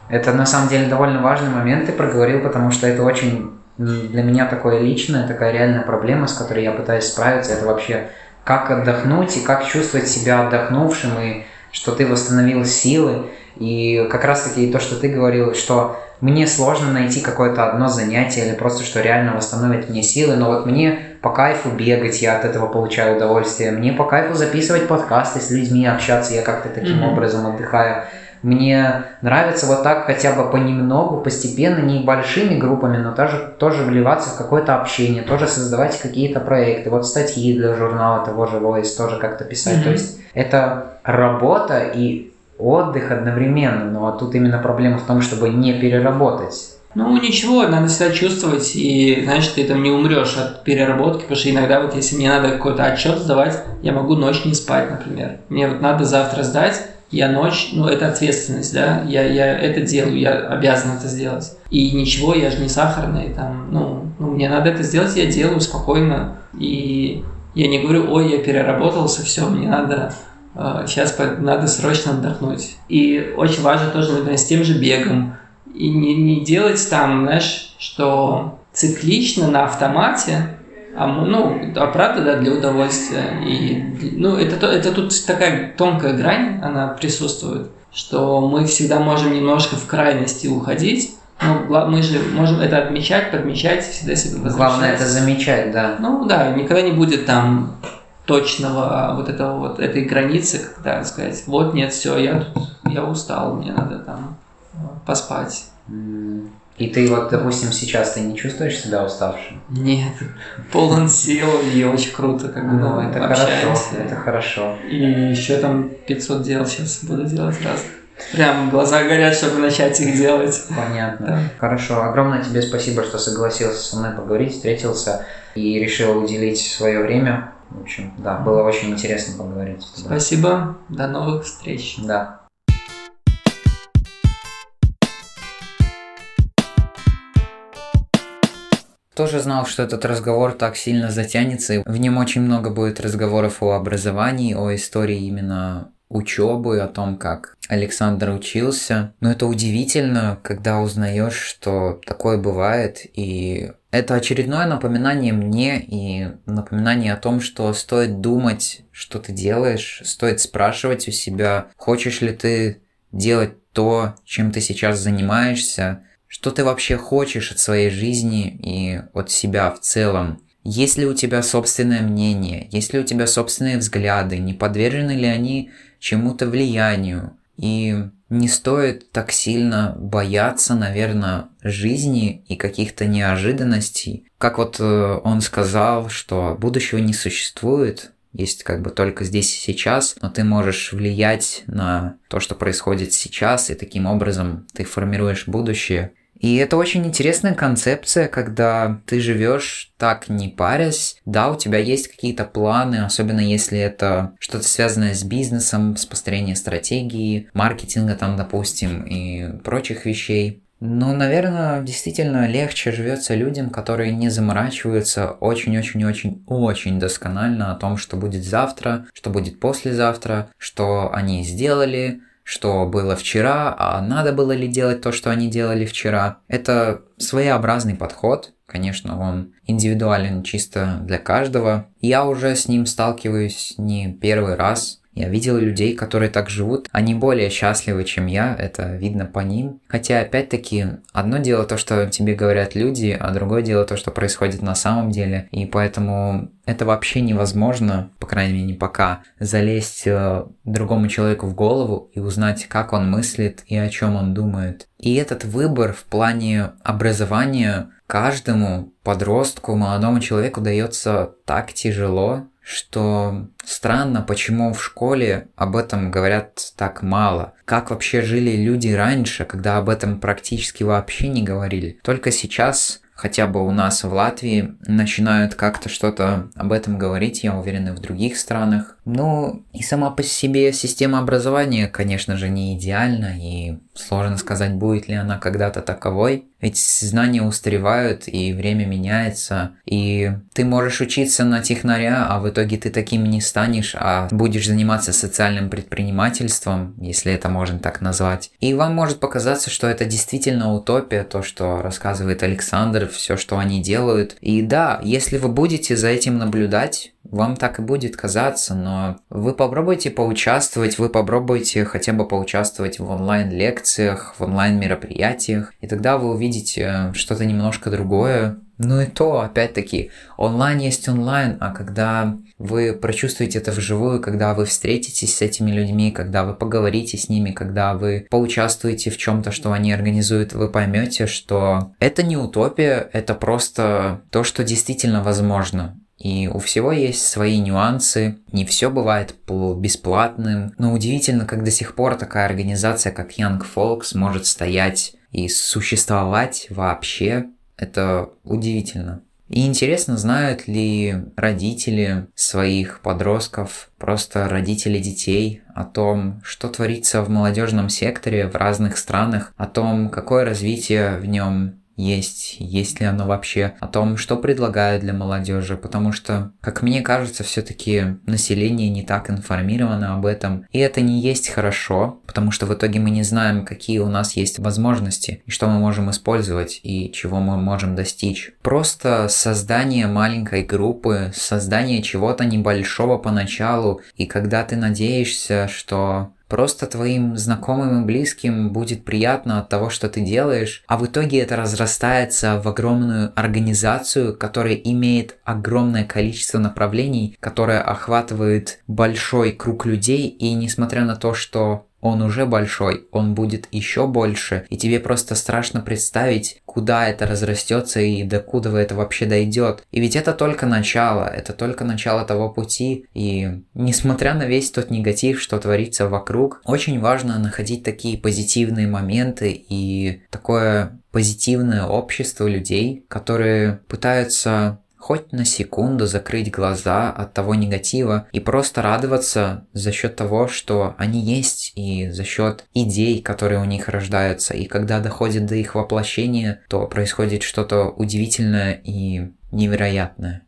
Это на самом деле довольно важный момент ты проговорил, потому что это очень для меня такое личное, такая реальная проблема, с которой я пытаюсь справиться. Это вообще как отдохнуть и как чувствовать себя отдохнувшим, и что ты восстановил силы. И как раз таки то, что ты говорил, что мне сложно найти какое-то одно занятие или просто, что реально восстановит мне силы, но вот мне по кайфу бегать, я от этого получаю удовольствие. Мне по кайфу записывать подкасты с людьми, общаться, я как-то таким mm-hmm. образом отдыхаю. Мне нравится вот так хотя бы понемногу, постепенно, не большими группами, но тоже, тоже вливаться в какое-то общение, тоже создавать какие-то проекты, вот статьи для журнала того же Voice тоже как-то писать. Mm-hmm. То есть это работа и отдых одновременно, но тут именно проблема в том, чтобы не переработать. Ну, ничего, надо себя чувствовать, и, знаешь, ты там не умрешь от переработки, потому что иногда вот если мне надо какой-то отчет сдавать, я могу ночь не спать, например. Мне вот надо завтра сдать, я ночь, ну, это ответственность, да, я, я это делаю, я обязан это сделать. И ничего, я же не сахарный, там, ну, ну, мне надо это сделать, я делаю спокойно. И я не говорю, ой, я переработался, все, мне надо сейчас а, надо срочно отдохнуть. И очень важно тоже, например, с тем же бегом. И не, не делать там, знаешь, что циклично на автомате, а, ну, а правда, да, для удовольствия. И, ну, это, это тут такая тонкая грань, она присутствует, что мы всегда можем немножко в крайности уходить, но мы же можем это отмечать, подмечать, всегда себе возвращать. Главное это замечать, да. Ну да, никогда не будет там точного вот этого вот этой границы, когда сказать, вот нет, все, я тут, я устал, мне надо там э, поспать. И ты вот, допустим, сейчас ты не чувствуешь себя уставшим? Нет, полон сил и очень круто, как бы, ну, это хорошо, это хорошо. И еще там 500 дел сейчас буду делать раз. Прям глаза горят, чтобы начать их делать. Понятно. Да. Хорошо. Огромное тебе спасибо, что согласился со мной поговорить, встретился и решил уделить свое время в общем, да, было очень интересно поговорить. Спасибо, до новых встреч. Да. Тоже знал, что этот разговор так сильно затянется, и в нем очень много будет разговоров о образовании, о истории именно учебы, о том, как Александр учился. Но это удивительно, когда узнаешь, что такое бывает, и это очередное напоминание мне и напоминание о том, что стоит думать, что ты делаешь, стоит спрашивать у себя, хочешь ли ты делать то, чем ты сейчас занимаешься, что ты вообще хочешь от своей жизни и от себя в целом. Есть ли у тебя собственное мнение, есть ли у тебя собственные взгляды, не подвержены ли они чему-то влиянию. И не стоит так сильно бояться, наверное, жизни и каких-то неожиданностей. Как вот э, он сказал, что будущего не существует, есть как бы только здесь и сейчас, но ты можешь влиять на то, что происходит сейчас, и таким образом ты формируешь будущее. И это очень интересная концепция, когда ты живешь так не парясь. Да, у тебя есть какие-то планы, особенно если это что-то связанное с бизнесом, с построением стратегии, маркетинга там, допустим, и прочих вещей. Но, наверное, действительно легче живется людям, которые не заморачиваются очень-очень-очень-очень досконально о том, что будет завтра, что будет послезавтра, что они сделали, что было вчера, а надо было ли делать то, что они делали вчера. Это своеобразный подход, конечно, он индивидуален чисто для каждого. Я уже с ним сталкиваюсь не первый раз, я видел людей, которые так живут, они более счастливы, чем я, это видно по ним. Хотя, опять-таки, одно дело то, что тебе говорят люди, а другое дело то, что происходит на самом деле. И поэтому это вообще невозможно, по крайней мере, не пока, залезть э, другому человеку в голову и узнать, как он мыслит и о чем он думает. И этот выбор в плане образования каждому подростку, молодому человеку дается так тяжело, что странно, почему в школе об этом говорят так мало. Как вообще жили люди раньше, когда об этом практически вообще не говорили. Только сейчас хотя бы у нас в Латвии начинают как-то что-то об этом говорить, я уверен, и в других странах. Ну, и сама по себе система образования, конечно же, не идеальна, и сложно сказать, будет ли она когда-то таковой. Ведь знания устаревают, и время меняется, и ты можешь учиться на технаря, а в итоге ты таким не станешь, а будешь заниматься социальным предпринимательством, если это можно так назвать. И вам может показаться, что это действительно утопия, то, что рассказывает Александр, все, что они делают. И да, если вы будете за этим наблюдать, вам так и будет казаться, но вы попробуйте поучаствовать, вы попробуйте хотя бы поучаствовать в онлайн-лекциях, в онлайн-мероприятиях, и тогда вы увидите что-то немножко другое. Ну и то, опять-таки, онлайн есть онлайн, а когда вы прочувствуете это вживую, когда вы встретитесь с этими людьми, когда вы поговорите с ними, когда вы поучаствуете в чем-то, что они организуют, вы поймете, что это не утопия, это просто то, что действительно возможно. И у всего есть свои нюансы, не все бывает бесплатным, но удивительно, как до сих пор такая организация, как Young Folks, может стоять и существовать вообще. Это удивительно. И интересно, знают ли родители своих подростков, просто родители детей о том, что творится в молодежном секторе в разных странах, о том, какое развитие в нем есть, есть ли оно вообще, о том, что предлагают для молодежи, потому что, как мне кажется, все-таки население не так информировано об этом, и это не есть хорошо, потому что в итоге мы не знаем, какие у нас есть возможности, и что мы можем использовать, и чего мы можем достичь. Просто создание маленькой группы, создание чего-то небольшого поначалу, и когда ты надеешься, что Просто твоим знакомым и близким будет приятно от того, что ты делаешь, а в итоге это разрастается в огромную организацию, которая имеет огромное количество направлений, которая охватывает большой круг людей, и несмотря на то, что он уже большой, он будет еще больше, и тебе просто страшно представить, куда это разрастется и до куда это вообще дойдет. И ведь это только начало, это только начало того пути, и несмотря на весь тот негатив, что творится вокруг, очень важно находить такие позитивные моменты и такое позитивное общество людей, которые пытаются хоть на секунду закрыть глаза от того негатива и просто радоваться за счет того, что они есть и за счет идей, которые у них рождаются. И когда доходит до их воплощения, то происходит что-то удивительное и невероятное.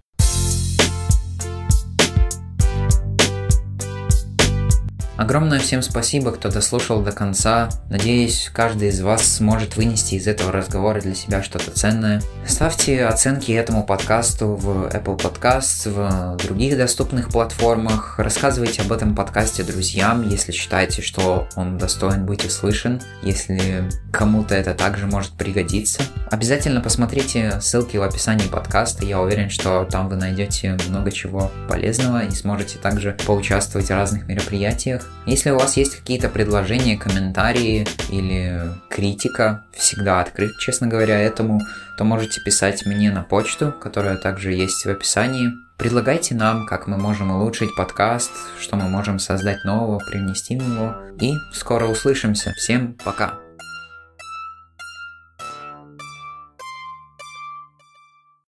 Огромное всем спасибо, кто дослушал до конца. Надеюсь, каждый из вас сможет вынести из этого разговора для себя что-то ценное. Ставьте оценки этому подкасту в Apple Podcasts, в других доступных платформах. Рассказывайте об этом подкасте друзьям, если считаете, что он достоин быть услышан, если кому-то это также может пригодиться. Обязательно посмотрите ссылки в описании подкаста. Я уверен, что там вы найдете много чего полезного и сможете также поучаствовать в разных мероприятиях. Если у вас есть какие-то предложения, комментарии или критика, всегда открыт, честно говоря, этому, то можете писать мне на почту, которая также есть в описании. Предлагайте нам, как мы можем улучшить подкаст, что мы можем создать нового, привнести в. И скоро услышимся. Всем пока!